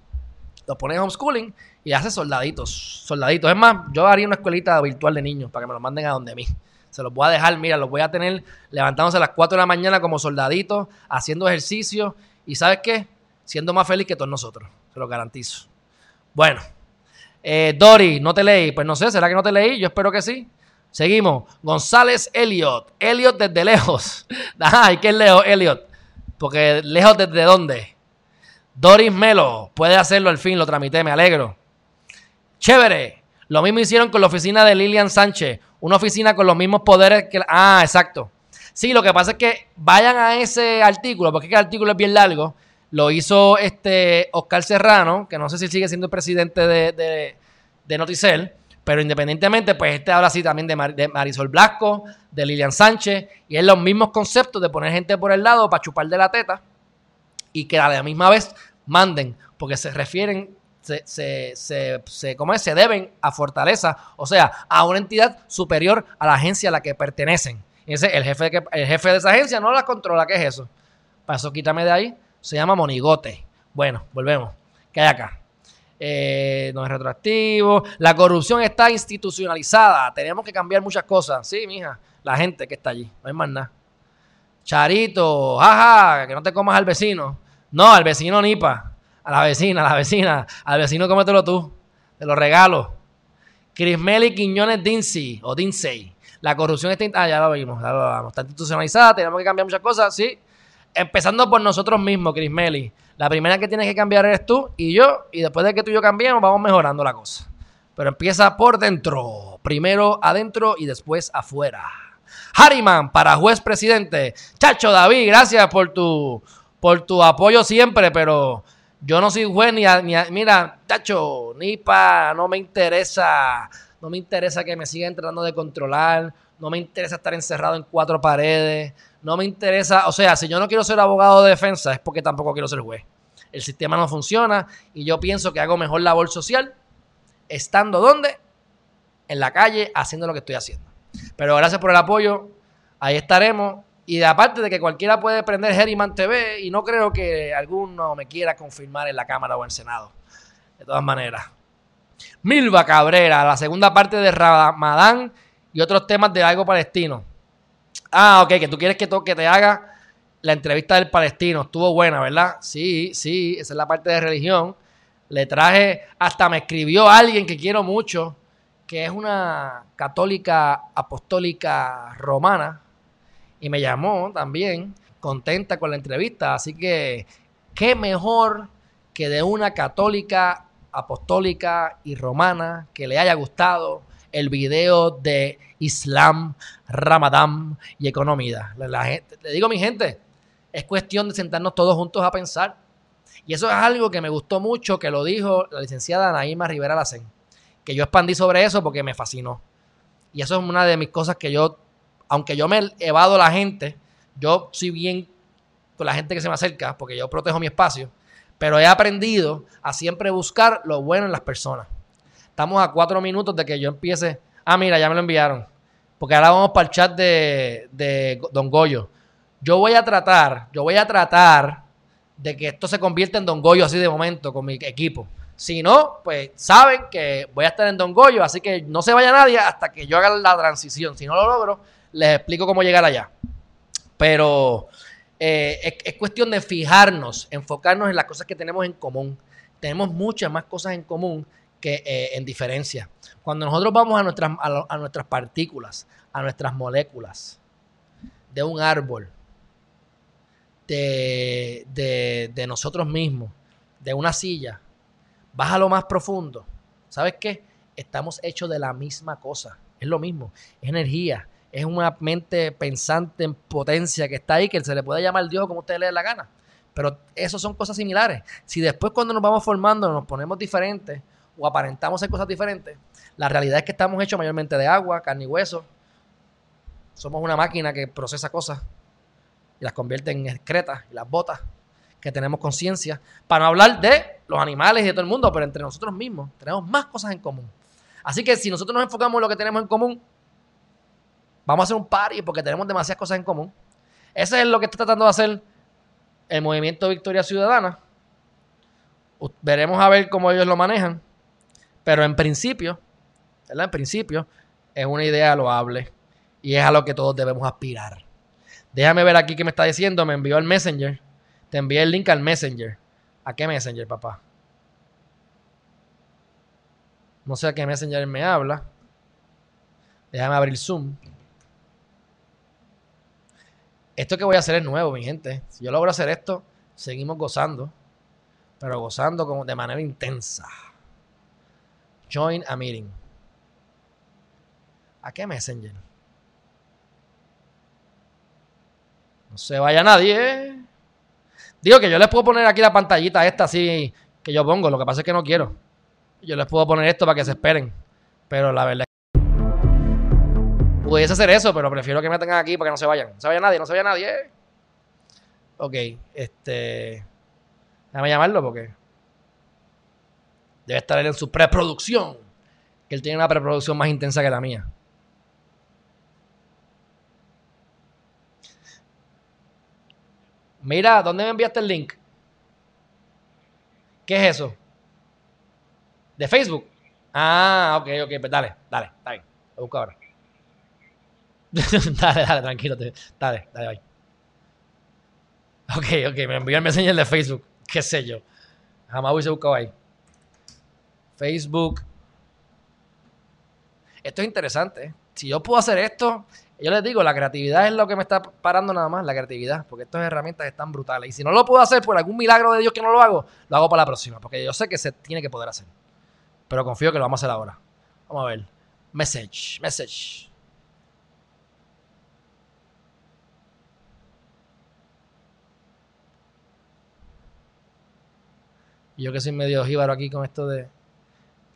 S2: Los pones homeschooling y haces soldaditos. Soldaditos. Es más, yo haría una escuelita virtual de niños para que me los manden a donde mí. Se los voy a dejar, mira, los voy a tener levantándose a las 4 de la mañana como soldaditos, haciendo ejercicio y ¿sabes qué? Siendo más feliz que todos nosotros, se lo garantizo. Bueno, eh, Dori, ¿no te leí? Pues no sé, ¿será que no te leí? Yo espero que sí. Seguimos. González Elliot. Elliot desde lejos. Ajá, ¿y qué lejos, Elliot? Porque lejos desde dónde? Doris Melo. Puede hacerlo al fin, lo tramité, me alegro. Chévere. Lo mismo hicieron con la oficina de Lilian Sánchez. Una oficina con los mismos poderes que... Ah, exacto. Sí, lo que pasa es que vayan a ese artículo, porque el artículo es bien largo. Lo hizo este Oscar Serrano, que no sé si sigue siendo el presidente de, de, Noticel, pero independientemente, pues este habla así también de, de, Marisol Blasco, de Lilian Sánchez, y es los mismos conceptos de poner gente por el lado para chupar de la teta y que a la misma vez manden, porque se refieren se, se, se, se, ¿cómo es? se deben a Fortaleza, o sea, a una entidad superior a la agencia a la que pertenecen. Ese, el, jefe de el jefe de esa agencia no la controla, ¿qué es eso? Eso quítame de ahí, se llama monigote. Bueno, volvemos. ¿Qué hay acá? Eh, no es retroactivo. La corrupción está institucionalizada. Tenemos que cambiar muchas cosas. Sí, mija, la gente que está allí, no hay más nada. Charito, jaja, que no te comas al vecino. No, al vecino nipa a la vecina, a la vecina, al vecino cómetelo tú, te lo regalo. Crismeli Quiñones Dinsey, o Dinsey. La corrupción está, ah, ya lo vimos, ya lo vimos, está institucionalizada, tenemos que cambiar muchas cosas, sí. Empezando por nosotros mismos, Crismeli. La primera que tienes que cambiar eres tú y yo, y después de que tú y yo cambiemos, vamos mejorando la cosa. Pero empieza por dentro. Primero adentro y después afuera. Harriman para juez presidente. Chacho David, gracias por tu, por tu apoyo siempre, pero yo no soy juez ni, a, ni mira, tacho, ni pa, no me interesa, no me interesa que me sigan tratando de controlar, no me interesa estar encerrado en cuatro paredes, no me interesa, o sea, si yo no quiero ser abogado de defensa es porque tampoco quiero ser juez. El sistema no funciona y yo pienso que hago mejor labor social estando donde? En la calle haciendo lo que estoy haciendo. Pero gracias por el apoyo, ahí estaremos y aparte de que cualquiera puede prender Herriman TV y no creo que alguno me quiera confirmar en la Cámara o en el Senado. De todas maneras. Milva Cabrera, la segunda parte de Ramadán y otros temas de algo palestino. Ah, ok, que tú quieres que, que te haga la entrevista del palestino. Estuvo buena, ¿verdad? Sí, sí, esa es la parte de religión. Le traje, hasta me escribió alguien que quiero mucho, que es una católica apostólica romana, y me llamó también, contenta con la entrevista. Así que, qué mejor que de una católica, apostólica y romana que le haya gustado el video de Islam, Ramadán y economía. le digo, mi gente, es cuestión de sentarnos todos juntos a pensar. Y eso es algo que me gustó mucho, que lo dijo la licenciada Naima Rivera Lacen, que yo expandí sobre eso porque me fascinó. Y eso es una de mis cosas que yo aunque yo me evado la gente, yo soy bien con la gente que se me acerca, porque yo protejo mi espacio, pero he aprendido a siempre buscar lo bueno en las personas. Estamos a cuatro minutos de que yo empiece. Ah, mira, ya me lo enviaron. Porque ahora vamos para el chat de, de Don Goyo. Yo voy a tratar, yo voy a tratar de que esto se convierta en Don Goyo así de momento con mi equipo. Si no, pues saben que voy a estar en Don Goyo, así que no se vaya nadie hasta que yo haga la transición. Si no lo logro, les explico cómo llegar allá. Pero eh, es, cuestión de fijarnos, enfocarnos en las cosas que tenemos en común. Tenemos muchas más cosas en común que eh, en diferencia. Cuando nosotros vamos a nuestras, a, nuestras partículas, a nuestras moléculas de un árbol, de, de, de nosotros mismos, de una silla, vas a lo más profundo. ¿Sabes qué? Estamos hechos de la misma cosa. Es lo mismo. Es energía, es una mente pensante en potencia que está ahí, que se le puede llamar Dios como usted le dé la gana. Pero eso son cosas similares. Si después cuando nos vamos formando nos ponemos diferentes o aparentamos ser cosas diferentes, la realidad es que estamos hechos mayormente de agua, carne y hueso. Somos una máquina que procesa cosas y las convierte en excretas y las botas, que tenemos conciencia. Para no hablar de los animales y de todo el mundo, pero entre nosotros mismos tenemos más cosas en común. Así que si nosotros nos enfocamos en lo que tenemos en común, Vamos a hacer un party porque tenemos demasiadas cosas en común. Ese es lo que está tratando de hacer el movimiento Victoria Ciudadana. Veremos a ver cómo ellos lo manejan. Pero en principio, ¿verdad? En principio, es una idea loable. Y es a lo que todos debemos aspirar. Déjame ver aquí qué me está diciendo. Me envió el Messenger. Te envié el link al Messenger. ¿A qué Messenger, papá? No sé a qué Messenger me habla. Déjame abrir Zoom. Esto que voy a hacer es nuevo, mi gente. Si yo logro hacer esto, seguimos gozando. Pero gozando como de manera intensa. Join a meeting. ¿A qué Messenger? No se vaya nadie. ¿eh? Digo que yo les puedo poner aquí la pantallita esta así que yo pongo. Lo que pasa es que no quiero. Yo les puedo poner esto para que se esperen. Pero la verdad pudiese hacer eso, pero prefiero que me tengan aquí para que no se vayan. No se vaya nadie, no se vaya nadie. Ok, este. Déjame llamarlo porque. Debe estar él en su preproducción. Que él tiene una preproducción más intensa que la mía. Mira, ¿dónde me enviaste el link? ¿Qué es eso? ¿De Facebook? Ah, ok, ok, pues dale, dale, dale. Lo busco ahora. dale, dale, tranquilo. Dale, dale, bye. Ok, ok, me envió el messenger de Facebook. ¿Qué sé yo? Jamás hubiese buscado ahí. Facebook. Esto es interesante. ¿eh? Si yo puedo hacer esto, yo les digo, la creatividad es lo que me está parando nada más, la creatividad, porque estas herramientas están brutales. Y si no lo puedo hacer por algún milagro de Dios que no lo hago, lo hago para la próxima, porque yo sé que se tiene que poder hacer. Pero confío que lo vamos a hacer ahora. Vamos a ver. Message, message. Yo que soy medio jíbaro aquí con esto de...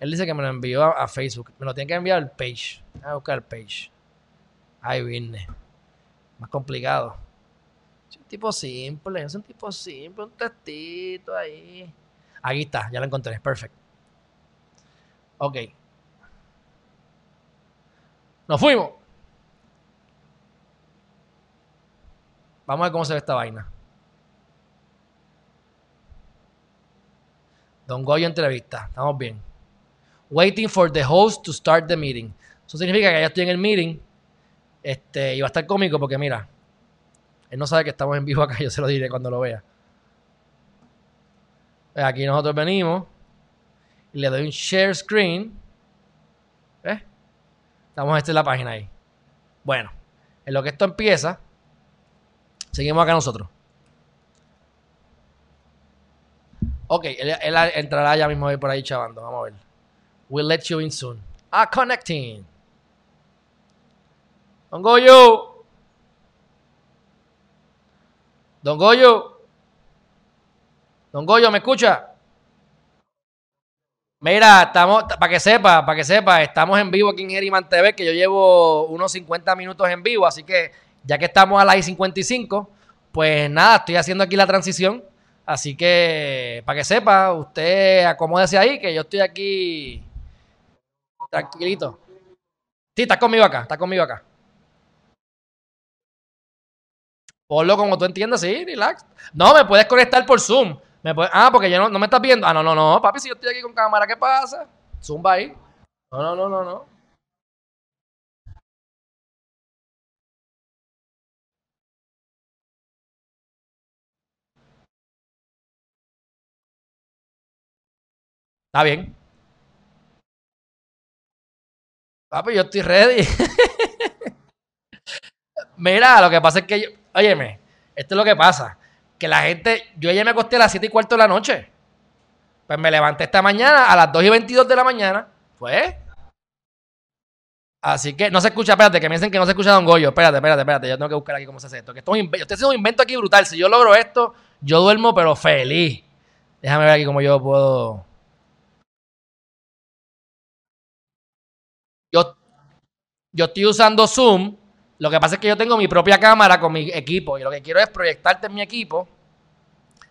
S2: Él dice que me lo envió a, Facebook. Me lo tiene que enviar al page. A buscar el page. Ahí viene. Más complicado. Es un tipo simple, es un tipo simple, un testito ahí. Aquí está, ya lo encontré, perfecto. Ok. Nos fuimos. Vamos a ver cómo se ve esta vaina. Don Goyo entrevista. Estamos bien. Waiting for the host to start the meeting. Eso significa que ya estoy en el meeting. Este, y va a estar cómico porque mira, él no sabe que estamos en vivo acá, yo se lo diré cuando lo vea. Aquí nosotros venimos y le doy un share screen. ¿Ves? Estamos esta en la página ahí. Bueno, en lo que esto empieza, seguimos acá nosotros. Ok, él, entrará ya mismo por ahí chavando. Vamos a ver. We'll let you in soon. Ah, connecting. Don Goyo. Don Goyo. Don Goyo, ¿me escucha? Mira, estamos, para que sepa, para que sepa, estamos en vivo aquí en Geriman TV, que yo llevo unos 50 minutos en vivo, así que ya que estamos a las 55, pues nada, estoy haciendo aquí la transición. Así que, para que sepa, usted acomódese ahí, que yo estoy aquí tranquilito. Sí, está conmigo acá, está conmigo acá. Ponlo como tú entiendas, sí, relax. No, me puedes conectar por Zoom. Me ah, porque ya no, me estás viendo. Ah, no, no, no, papi, si yo estoy aquí con cámara, ¿qué pasa? Zoom va ahí. No, no, no, no, no. Está bien. Papi, yo estoy ready. Mira, lo que pasa es que yo, óyeme, esto es lo que pasa. Que la gente, yo ayer me acosté a las 7 y cuarto de la noche. Pues me levanté esta mañana a las 2 y 22 de la mañana. Pues. Así que no se escucha, espérate, que me dicen que no se escucha Don Goyo. Espérate, espérate, espérate. Yo tengo que buscar aquí cómo se hace esto. Que esto yo estoy haciendo un invento aquí brutal. Si yo logro esto, yo duermo, pero feliz. Déjame ver aquí cómo yo puedo. Yo, yo estoy usando Zoom. Lo que pasa es que yo tengo mi propia cámara con mi equipo y lo que quiero es proyectarte en mi equipo.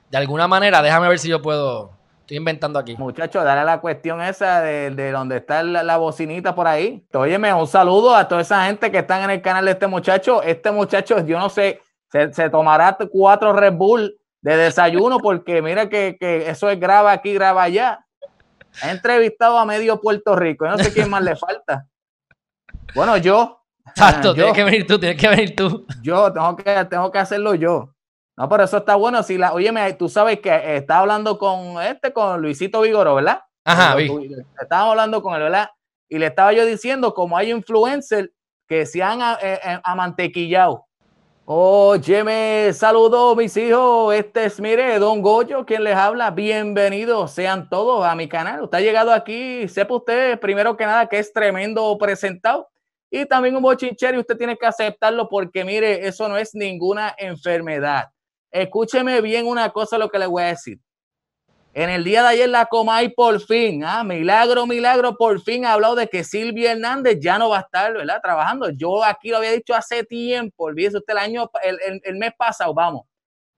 S2: De alguna manera, déjame ver si yo puedo. Estoy inventando aquí.
S3: Muchachos, dale la cuestión esa de, de donde está la, bocinita por ahí. Óyeme, un saludo a toda esa gente que están en el canal de este muchacho. Este muchacho, yo no sé, se, tomará cuatro Red Bull de desayuno porque mira que, que eso es graba aquí, graba allá. He entrevistado a medio Puerto Rico. Yo no sé quién más le falta. Bueno, yo.
S2: Exacto, tienes que venir tú, tienes que venir tú.
S3: Yo tengo que, tengo que hacerlo yo. No, pero eso está bueno. Si la, óyeme, tú sabes que estaba hablando con este, con Luisito Vigoro, ¿verdad?
S2: Ajá, vi.
S3: Estábamos hablando con él, ¿verdad? Y le estaba yo diciendo, como hay influencers que se han eh, eh, amantequillado. Óyeme, saludos mis hijos. Este es, mire, Don Goyo, quien les habla. Bienvenidos sean todos a mi canal. Usted ha llegado aquí, sepa usted, primero que nada, que es tremendo presentado y también un bochinchero y usted tiene que aceptarlo porque, mire, eso no es ninguna enfermedad. Escúcheme bien una cosa lo que le voy a decir. En el día de ayer la Comay por fin, ah, milagro, milagro, por fin ha hablado de que Silvia Hernández ya no va a estar, ¿verdad? Trabajando. Yo aquí lo había dicho hace tiempo, olvídese usted el año, el, mes pasado, vamos.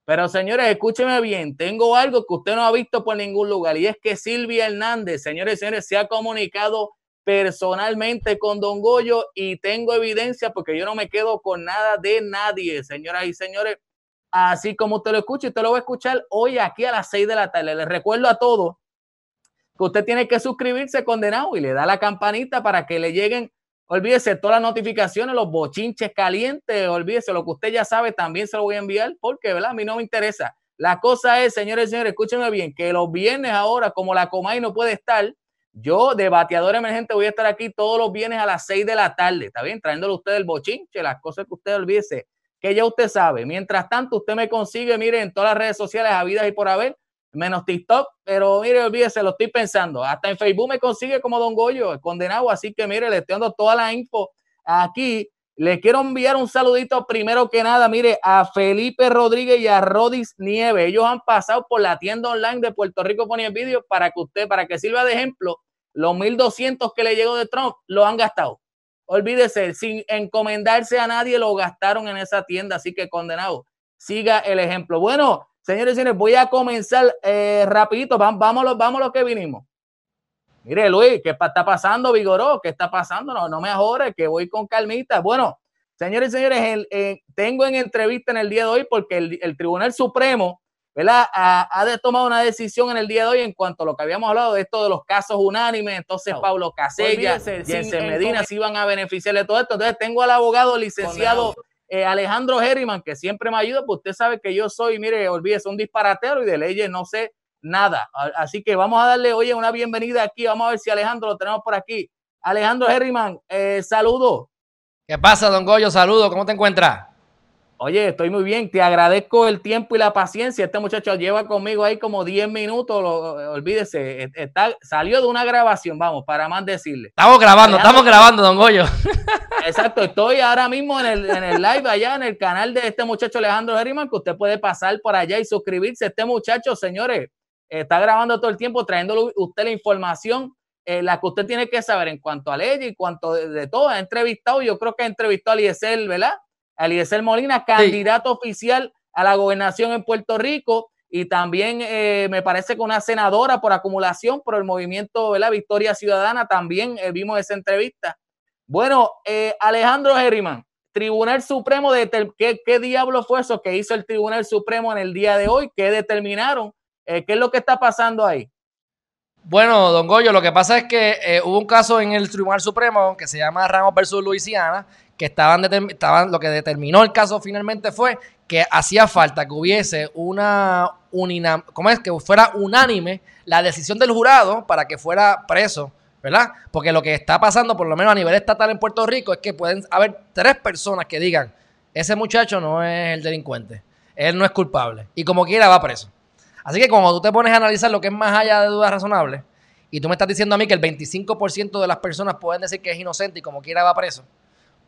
S3: Pero señores, escúcheme bien, tengo algo que usted no ha visto por ningún lugar y es que Silvia Hernández, señores y señores, se ha comunicado personalmente con Don Goyo y tengo evidencia porque yo no me quedo con nada de nadie, señoras y señores así como usted lo escucha, usted lo va a escuchar hoy aquí a las 6 de la tarde. Les recuerdo a todos que usted tiene que suscribirse condenado y le da la campanita para que le lleguen, olvídese todas las notificaciones, los bochinches calientes, olvídese lo que usted ya sabe, también se lo voy a enviar porque, ¿verdad? A mí no me interesa. La cosa es, señores y señores, escúchenme bien, que los viernes ahora, como la Comay no puede estar, yo de bateador emergente voy a estar aquí todos los viernes a las 6 de la tarde, ¿está bien? Trayéndole a usted el bochinche, las cosas que usted olvídese que ya usted sabe. Mientras tanto, usted me consigue, mire, en todas las redes sociales, habidas y por haber, menos TikTok, pero mire, olvídese, lo estoy pensando. Hasta en Facebook me consigue como Don Goyo, condenado, así que mire, le estoy dando toda la info aquí. Le quiero enviar un saludito primero que nada, mire, a Felipe Rodríguez y a Rodis Nieve. Ellos han pasado por la tienda online de Puerto Rico Pone Video para que usted, para que sirva de ejemplo, los 1200 que le llegó de Trump lo han gastado. Olvídese, sin encomendarse a nadie, lo gastaron en esa tienda, así que condenado. Siga el ejemplo. Bueno, señores y señores, voy a comenzar eh, rapidito. Vamos, lo que vinimos. Mire, Luis, ¿qué está pasando, Vigoró? ¿Qué está pasando? No, no me ajores, que voy con calmita. Bueno, señores y señores, tengo en entrevista en el día de hoy porque el Tribunal Supremo ha, ha tomado una decisión en el día de hoy en cuanto a lo que habíamos hablado de esto de los casos unánimes. Entonces, Pablo Casella, Jensen Medina se iban a beneficiar de todo esto. Entonces, tengo al abogado licenciado eh, Alejandro Herriman, que siempre me ayuda, pues usted sabe que yo soy, mire, olvídese, un disparatero y de leyes no sé nada. Así que vamos a darle, oye, una bienvenida aquí. Vamos a ver si Alejandro lo tenemos por aquí. Alejandro Herriman, eh, saludo.
S2: ¿Qué pasa, don Goyo? Saludo, ¿cómo te encuentras?
S3: Oye, estoy muy bien, te agradezco el tiempo y la paciencia. Este muchacho lleva conmigo ahí como 10 minutos, olvídese, e, está, salió de una grabación, vamos, para más decirle.
S2: Estamos grabando, estamos grabando, don Goyo.
S3: Exacto, estoy ahora mismo en el, en el live allá en el canal de este muchacho Alejandro Herriman, que usted puede pasar por allá y suscribirse. Este muchacho, señores, está grabando todo el tiempo, trayéndole usted la información, eh, la que usted tiene que saber en cuanto a ley y cuanto de, todo. Ha entrevistado, yo creo que ha entrevistado a Eliezer, ¿verdad? Eliezer Molina, candidato oficial a la gobernación en Puerto Rico y también eh, me parece que una senadora por acumulación por el movimiento de la Victoria Ciudadana, también eh, vimos esa entrevista. Bueno, eh, Alejandro Herriman, Tribunal Supremo, de ¿qué, ¿qué diablo fue eso que hizo el Tribunal Supremo en el día de hoy? ¿Qué determinaron? ¿Qué es lo que está pasando ahí?
S2: Bueno, don Goyo, lo que pasa es que hubo un caso en el Tribunal Supremo que se llama Ramos versus Luisiana, que estaban, estaban, lo que determinó el caso finalmente fue que hacía falta que hubiese una, ¿cómo es? Que fuera unánime la decisión del jurado para que fuera preso, ¿verdad? Porque lo que está pasando, por lo menos a nivel estatal en Puerto Rico, es que pueden haber tres personas que digan, ese muchacho no es el delincuente, él no es culpable, y como quiera va preso. Así que cuando tú te pones a analizar lo que es más allá de dudas razonables, y tú me estás diciendo a mí que el 25% de las personas pueden decir que es inocente y como quiera va preso,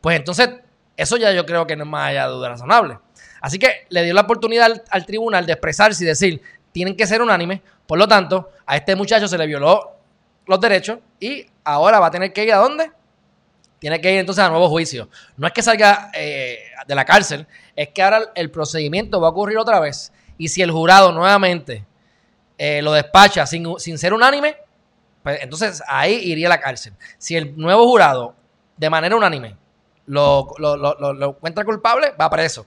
S2: pues entonces, eso ya yo creo que no es más allá de duda razonable. Así que le dio la oportunidad al, tribunal de expresarse y decir, tienen que ser unánimes, por lo tanto, a este muchacho se le violó los derechos y ahora va a tener que ir a dónde? Tiene que ir entonces a nuevo juicio. No es que salga eh, de la cárcel, es que ahora el procedimiento va a ocurrir otra vez. Y si el jurado nuevamente eh, lo despacha sin, sin ser unánime, pues entonces ahí iría a la cárcel. Si el nuevo jurado, de manera unánime, lo, lo, encuentra culpable, va preso.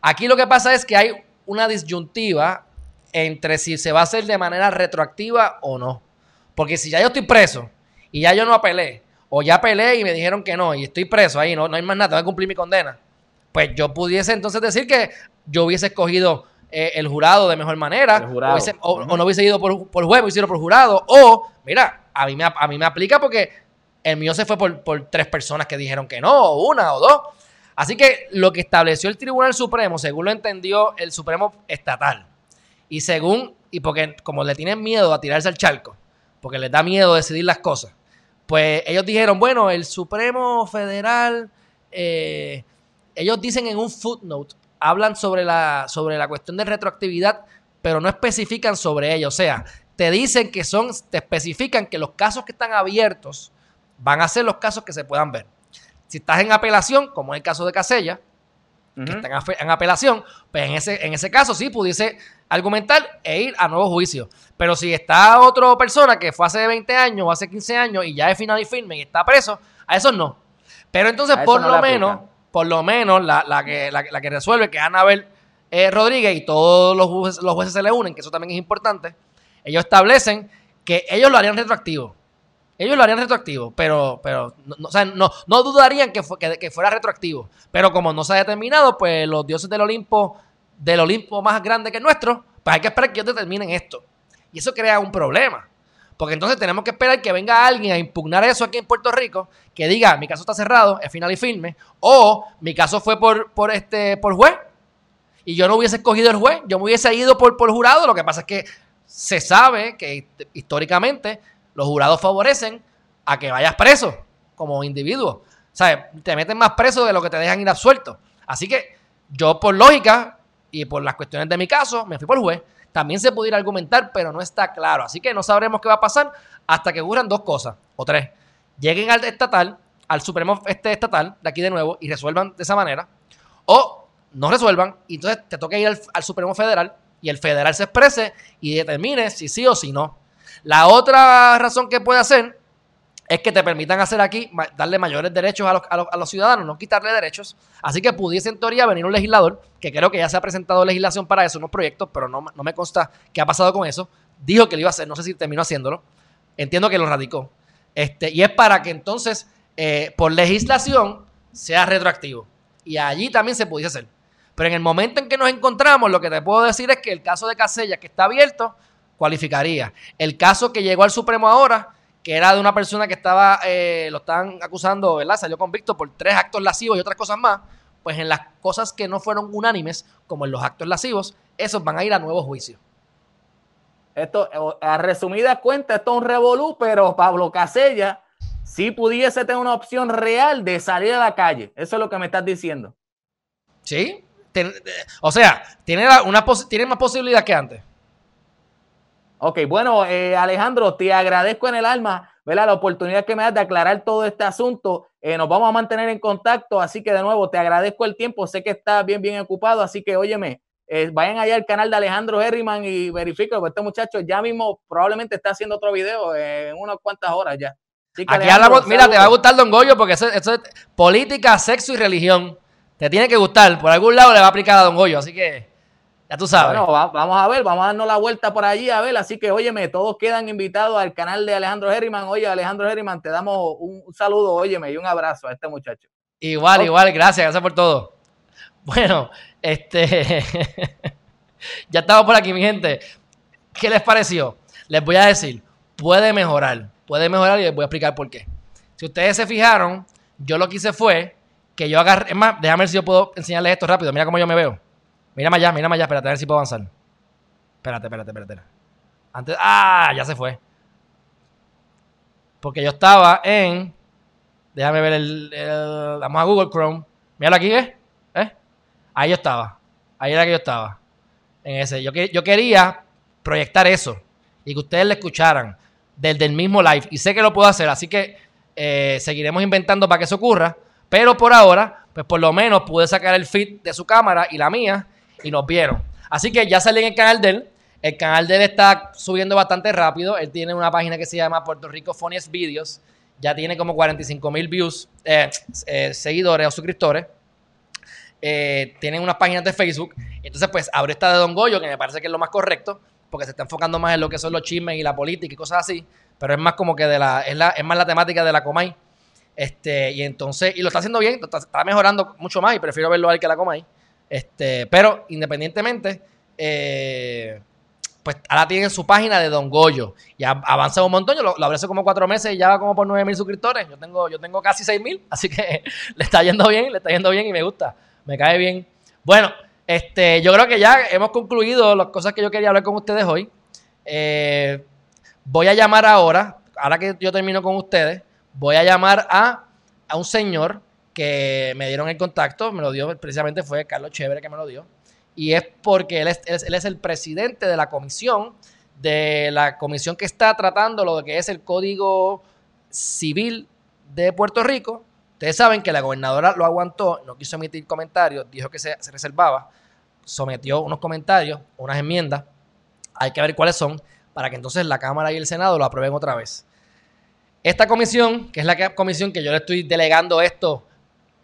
S2: Aquí lo que pasa es que hay una disyuntiva entre si se va a hacer de manera retroactiva o no. Porque si ya yo estoy preso y ya yo no apelé, o ya apelé y me dijeron que no, y estoy preso ahí, no, no hay más nada, tengo que cumplir mi condena, pues yo pudiese entonces decir que yo hubiese escogido eh, el jurado de mejor manera, o, no hubiese ido por, por juez, hubiese ido por jurado, o, mira, a mí, me, a mí me aplica porque El mío se fue por, por tres personas que dijeron que no, o una o dos. Así que lo que estableció el Tribunal Supremo, según lo entendió el Supremo estatal, y según, y porque como le tienen miedo a tirarse al charco, porque les da miedo decidir las cosas, pues ellos dijeron, bueno, el Supremo Federal, eh, ellos dicen en un footnote, hablan sobre la, sobre la cuestión de retroactividad, pero no especifican sobre ello. O sea, te dicen que son, te especifican que los casos que están abiertos van a ser los casos que se puedan ver. Si estás en apelación, como es el caso de Casella, que está en, apelación, pues en ese, en ese caso sí pudiese argumentar e ir a nuevo juicio. Pero si está otra persona que fue hace 20 años o hace 15 años y ya es final y firme y está preso, a eso no. Pero entonces, por lo menos, por lo menos, la, que, la, que resuelve, que Anabel eh, Rodríguez y todos los jueces, los jueces se le unen, que eso también es importante, ellos establecen que ellos lo harían retroactivo. Ellos lo harían retroactivo, pero, pero no, no, dudarían que, que, fuera retroactivo. Pero como no se ha determinado, pues los dioses del Olimpo, del Olimpo más grande que el nuestro, pues hay que esperar que ellos determinen esto. Y eso crea un problema. Porque entonces tenemos que esperar que venga alguien a impugnar eso aquí en Puerto Rico, que diga, mi caso está cerrado, es final y firme, o mi caso fue por, por, este, por juez, y yo no hubiese escogido el juez, yo me hubiese ido por, por jurado, lo que pasa es que se sabe que históricamente los jurados favorecen a que vayas preso como individuo. O sea, te meten más preso de lo que te dejan ir absuelto. Así que yo, por lógica y por las cuestiones de mi caso, me fui por juez. También se pudiera argumentar, pero no está claro. Así que no sabremos qué va a pasar hasta que ocurran dos cosas, o tres. Lleguen al estatal, al Supremo este estatal, de aquí de nuevo, y resuelvan de esa manera. O no resuelvan, y entonces te toca ir al, al Supremo Federal, y el federal se exprese y determine si sí o si no. La otra razón que puede hacer es que te permitan hacer aquí, darle mayores derechos a los, ciudadanos, no quitarle derechos. Así que pudiese en teoría venir un legislador, que creo que ya se ha presentado legislación para eso, unos proyectos, pero no, no me consta qué ha pasado con eso. Dijo que lo iba a hacer, no sé si terminó haciéndolo. Entiendo que lo radicó. Este, y es para que entonces, eh, por legislación, sea retroactivo. Y allí también se pudiese hacer. Pero en el momento en que nos encontramos, lo que te puedo decir es que el caso de Casella, que está abierto, cualificaría. El caso que llegó al Supremo ahora, que era de una persona que estaba, eh, lo estaban acusando, ¿verdad? Salió convicto por tres actos lascivos y otras cosas más, pues en las cosas que no fueron unánimes, como en los actos lascivos, esos van a ir a nuevo juicio.
S3: Esto, a resumida cuenta, esto es un revolú, pero Pablo Casella sí pudiese tener una opción real de salir a la calle. Eso es lo que me estás diciendo.
S2: Sí, o sea, tiene, una, tiene más posibilidad que antes.
S3: Ok, bueno, eh, Alejandro, te agradezco en el alma ¿verdad? la oportunidad que me das de aclarar todo este asunto. Eh, nos vamos a mantener en contacto, así que de nuevo te agradezco el tiempo. Sé que estás bien, bien ocupado, así que óyeme, eh, vayan allá al canal de Alejandro Herriman y verifiquen, porque este muchacho ya mismo probablemente está haciendo otro video en unas cuantas horas ya.
S2: Aquí hablamos, mira, te va a gustar Don Goyo porque eso, eso, es política, sexo y religión. Te tiene que gustar, por algún lado le va a aplicar a Don Goyo, así que... Ya tú sabes.
S3: Bueno, vamos a ver, vamos a darnos la vuelta por allí a ver. Así que, óyeme, todos quedan invitados al canal de Alejandro Herriman. Oye, Alejandro Herriman, te damos un, saludo, óyeme, y un abrazo a este muchacho.
S2: Igual, igual, gracias, gracias por todo. Bueno, este. ya estamos por aquí, mi gente. ¿Qué les pareció? Les voy a decir, puede mejorar, puede mejorar y les voy a explicar por qué. Si ustedes se fijaron, yo lo que hice fue que yo agarré. Es más, déjame ver si yo puedo enseñarles esto rápido. Mira cómo yo me veo. Mira allá, mira allá, espérate, a ver si puedo avanzar. Espérate, espérate, espérate. Antes, ah, ya se fue. Porque yo estaba en. Déjame ver el, Vamos a Google Chrome. Míralo aquí, ¿eh? ¿eh? Ahí yo estaba. Ahí era que yo estaba. En ese. Yo, yo quería proyectar eso. Y que ustedes le escucharan. Desde el mismo live. Y sé que lo puedo hacer. Así que eh, seguiremos inventando para que eso ocurra. Pero por ahora, pues por lo menos pude sacar el feed de su cámara y la mía y nos vieron. Así que ya salí en el canal de él. El canal de él está subiendo bastante rápido. Él tiene una página que se llama Puerto Rico Funniest Videos. Ya tiene como 45 mil views, eh, eh, seguidores o suscriptores. Eh, tienen unas páginas de Facebook. Entonces, pues abre esta de Don Goyo, que me parece que es lo más correcto, porque se está enfocando más en lo que son los chismes y la política y cosas así. Pero es más como que de la, es, la, es más la temática de la Comay. Este, y entonces, y lo está haciendo bien, está, mejorando mucho más y prefiero verlo a él que la Comay. Este, pero independientemente, eh, pues ahora tienen su página de Don Goyo. Y avanza un montón. Yo lo, lo hace como cuatro meses y ya va como por nueve mil suscriptores. Yo tengo, yo tengo casi seis mil. Así que le está yendo bien, le está yendo bien y me gusta. Me cae bien. Bueno, este, yo creo que ya hemos concluido las cosas que yo quería hablar con ustedes hoy. Eh, voy a llamar ahora, ahora que yo termino con ustedes, voy a llamar a, a un señor que me dieron el contacto, me lo dio precisamente fue Carlos Chévere que me lo dio, y es porque él es, él es, el presidente de la comisión, de la comisión que está tratando lo que es el Código Civil de Puerto Rico. Ustedes saben que la gobernadora lo aguantó, no quiso emitir comentarios, dijo que se, se reservaba, sometió unos comentarios, unas enmiendas, hay que ver cuáles son, para que entonces la Cámara y el Senado lo aprueben otra vez. Esta comisión, que es la comisión que yo le estoy delegando esto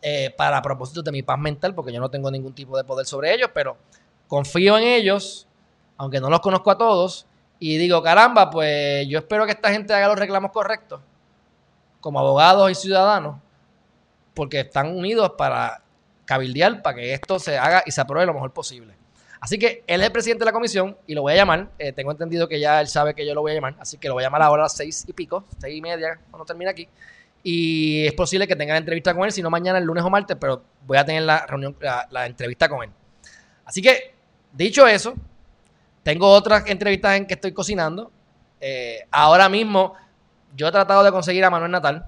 S2: eh, para propósitos de mi paz mental, porque yo no tengo ningún tipo de poder sobre ellos, pero confío en ellos, aunque no los conozco a todos, y digo, caramba, pues yo espero que esta gente haga los reclamos correctos, como abogados y ciudadanos, porque están unidos para cabildear, para que esto se haga y se apruebe lo mejor posible. Así que él es el presidente de la comisión y lo voy a llamar. Eh, tengo entendido que ya él sabe que yo lo voy a llamar, así que lo voy a llamar ahora a las seis y pico, seis y media, cuando termine aquí. Y es posible que tenga la entrevista con él, si no mañana, el lunes o martes, pero voy a tener la reunión, la, entrevista con él. Así que, dicho eso, tengo otras entrevistas en que estoy cocinando. Eh, ahora mismo, yo he tratado de conseguir a Manuel Natal.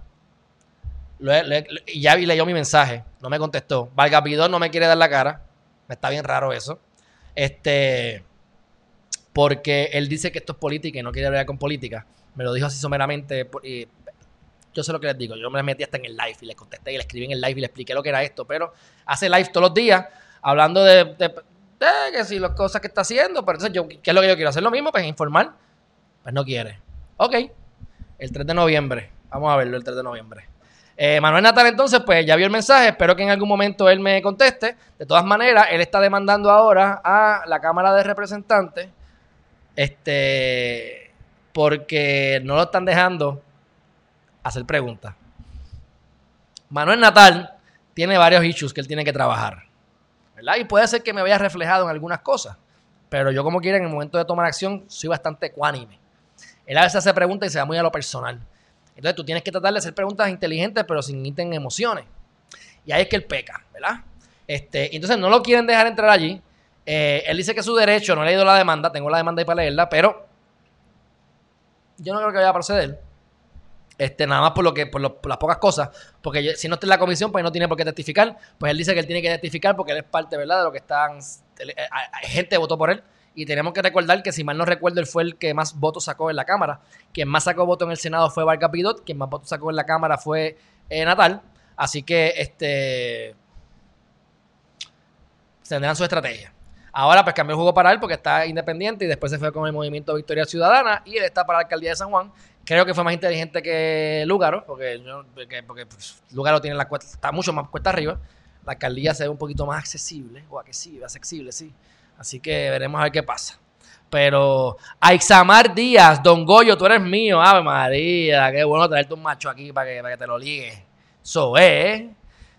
S2: y ya leyó mi mensaje, no me contestó. Valga Pidor no me quiere dar la cara. Me está bien raro eso. Este, porque él dice que esto es política y no quiere hablar con política. Me lo dijo así someramente. Yo sé lo que les digo. Yo me metí hasta en el live y le contesté y le escribí en el live y le expliqué lo que era esto. Pero hace live todos los días hablando de, que si las cosas que está haciendo. Pero entonces, ¿qué es lo que yo quiero? ¿Hacer lo mismo? Pues informar. Pues no quiere. Ok. El 3 de noviembre. Vamos a verlo el 3 de noviembre. Eh, Manuel Natal entonces, pues ya vio el mensaje, espero que en algún momento él me conteste. De todas maneras, él está demandando ahora a la Cámara de Representantes, este, porque no lo están dejando hacer preguntas. Manuel Natal tiene varios issues que él tiene que trabajar. ¿verdad? Y puede ser que me vea reflejado en algunas cosas. Pero yo, como quiera, en el momento de tomar acción, soy bastante ecuánime. Él a veces hace preguntas y se va muy a lo personal. Entonces tú tienes que tratar de hacer preguntas inteligentes, pero sin en emociones. Y ahí es que él peca, ¿verdad? Este, entonces no lo quieren dejar entrar allí. Eh, él dice que es su derecho, no he leído la demanda, tengo la demanda ahí para leerla, pero yo no creo que vaya a proceder. Este, nada más por lo que, por, las pocas cosas, porque si no está en la comisión, pues no tiene por qué testificar. Pues él dice que él tiene que testificar porque él es parte, ¿verdad? De lo que están. Gente votó por él. Y tenemos que recordar que, si mal no recuerdo, él fue el que más votos sacó en la Cámara. Quien más sacó votos en el Senado fue Vargas Pidot. Quien más votos sacó en la Cámara fue eh, Natal. Así que este tendrán su estrategia. Ahora pues cambió el juego para él porque está independiente y después se fue con el movimiento Victoria Ciudadana y él está para la alcaldía de San Juan. Creo que fue más inteligente que Lugaro, porque, porque, pues, Lugaro tiene la cuesta, está mucho más cuesta arriba. La alcaldía se ve un poquito más accesible, o accesible, accesible, sí. Así que veremos a ver qué pasa. Pero Aixamar Díaz, Don Goyo, tú eres mío. Ave María, qué bueno traerte un macho aquí para que, para que te lo ligue. Eso es.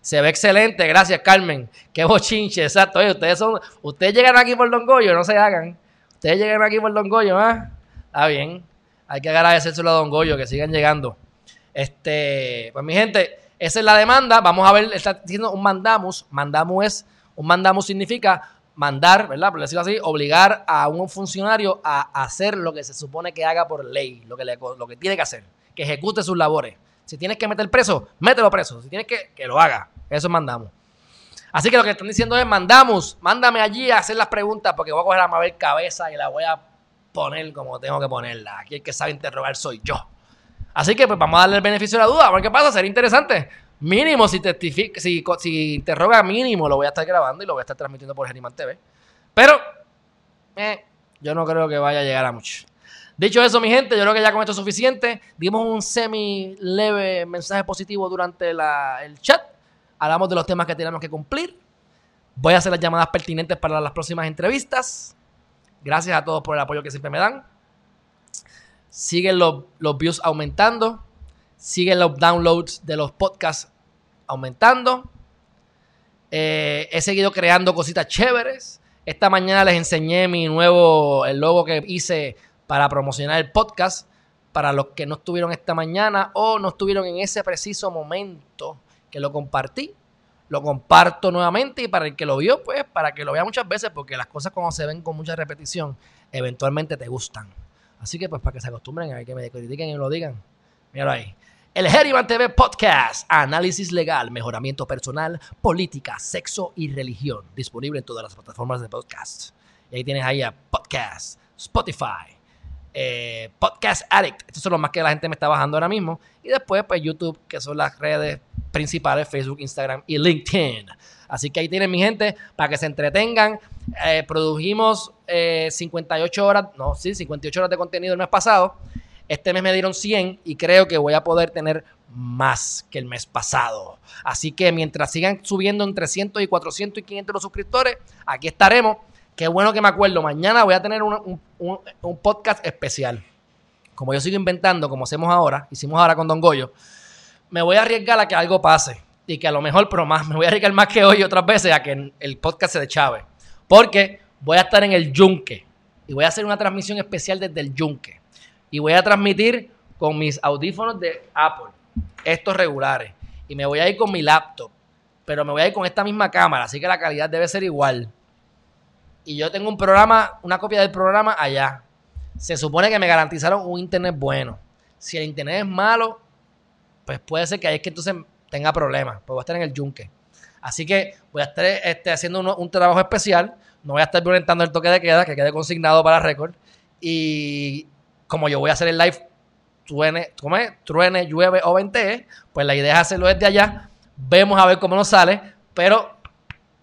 S2: Se ve excelente, gracias Carmen. Qué bochinche, exacto. ustedes son, ustedes llegan aquí por Don Goyo, no se hagan. Ustedes llegan aquí por Don Goyo, ¿ah? Está bien. Hay que agradecérselo a Don Goyo, que sigan llegando. Este, pues mi gente, esa es la demanda. Vamos a ver, está diciendo un mandamus. Mandamus es, un mandamus significa mandar, ¿verdad? Por decirlo así, obligar a un funcionario a hacer lo que se supone que haga por ley, lo que, lo que tiene que hacer, que ejecute sus labores. Si tienes que meter preso, mételo preso. Si tienes que, que lo haga. Eso mandamos. Así que lo que están diciendo es, mandamos, mándame allí a hacer las preguntas porque voy a coger a Mabel cabeza y la voy a poner como tengo que ponerla. Aquí el que sabe interrogar soy yo. Así que pues vamos a darle el beneficio de la duda, a ver qué pasa, sería interesante. Mínimo, si testifica, si, si interroga mínimo, lo voy a estar grabando y lo voy a estar transmitiendo por Geriman TV. Pero, eh, yo no creo que vaya a llegar a mucho. Dicho eso, mi gente, yo creo que ya con esto es suficiente. Dimos un semi leve mensaje positivo durante el chat. Hablamos de los temas que tenemos que cumplir. Voy a hacer las llamadas pertinentes para las próximas entrevistas. Gracias a todos por el apoyo que siempre me dan. Siguen los, los views aumentando. Siguen los downloads de los podcasts aumentando. Eh, he seguido creando cositas chéveres. Esta mañana les enseñé mi nuevo, el logo que hice para promocionar el podcast. Para los que no estuvieron esta mañana o no estuvieron en ese preciso momento que lo compartí, lo comparto nuevamente y para el que lo vio, pues para que lo vea muchas veces, porque las cosas cuando se ven con mucha repetición, eventualmente te gustan. Así que pues para que se acostumbren a que me critiquen y me lo digan. Míralo ahí. El Heriman TV Podcast, análisis legal, mejoramiento personal, política, sexo y religión. Disponible en todas las plataformas de podcast. Y ahí tienes ahí a Podcast, Spotify, eh, Podcast Addict. Estos son los más que la gente me está bajando ahora mismo. Y después, pues YouTube, que son las redes principales, Facebook, Instagram y LinkedIn. Así que ahí tienen mi gente para que se entretengan. Eh, produjimos 58 eh, horas, no, sí, 58 horas de contenido el mes pasado. Este mes me dieron 100 y creo que voy a poder tener más que el mes pasado. Así que mientras sigan subiendo en 300 y 400 y 500 los suscriptores, aquí estaremos Qué bueno que me acuerdo. Mañana voy a tener un, podcast especial. Como yo sigo inventando, como hacemos ahora, hicimos ahora con Don Goyo, me voy a arriesgar a que algo pase. Y que a lo mejor, pero más, me voy a arriesgar más que hoy otras veces a que el podcast se de Chávez. Porque voy a estar en el Yunque. Y voy a hacer una transmisión especial desde el Yunque. Y voy a transmitir con mis audífonos de Apple. Estos regulares. Y me voy a ir con mi laptop. Pero me voy a ir con esta misma cámara. Así que la calidad debe ser igual y yo tengo un programa, una copia del programa allá. Se supone que me garantizaron un internet bueno. Si el internet es malo, pues puede ser que ahí es que entonces tenga problemas. Pues voy a estar en el yunque. Así que voy a estar este, haciendo un, trabajo especial. No voy a estar violentando el toque de queda, que quede consignado para récord. Y como yo voy a hacer el live, truene, ¿cómo es? truene, llueve o ventee, pues la idea es hacerlo desde allá. Vemos a ver cómo nos sale, pero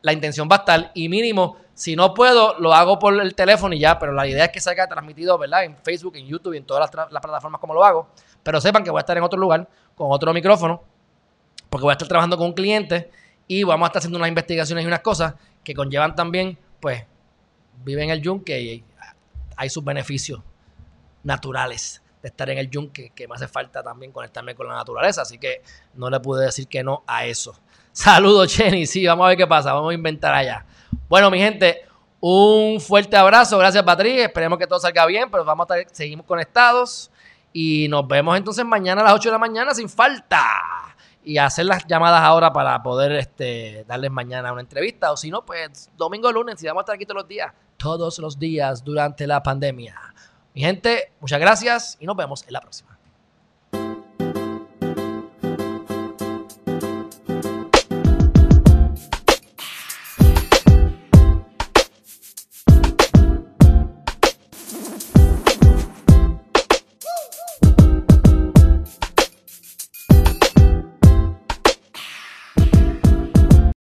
S2: la intención va a estar y mínimo si no puedo, lo hago por el teléfono y ya, pero la idea es que salga transmitido, ¿verdad? En Facebook, en YouTube y en todas las, plataformas como lo hago. Pero sepan que voy a estar en otro lugar con otro micrófono, porque voy a estar trabajando con un cliente y vamos a estar haciendo unas investigaciones y unas cosas que conllevan también, pues, vive en el yunque y hay sus beneficios naturales de estar en el yunque, que me hace falta también conectarme con la naturaleza, así que no le pude decir que no a eso. Saludos, Jenny, sí, vamos a ver qué pasa, vamos a inventar allá. Bueno, mi gente, un fuerte abrazo. Gracias, Patrick. Esperemos que todo salga bien, pero vamos a estar, seguimos conectados. Y nos vemos entonces mañana a las 8 de la mañana sin falta. Y hacer las llamadas ahora para poder este, darles mañana una entrevista. O si no, pues domingo o lunes, si vamos a estar aquí todos los días. Todos los días durante la pandemia. Mi gente, muchas gracias y nos vemos en la próxima.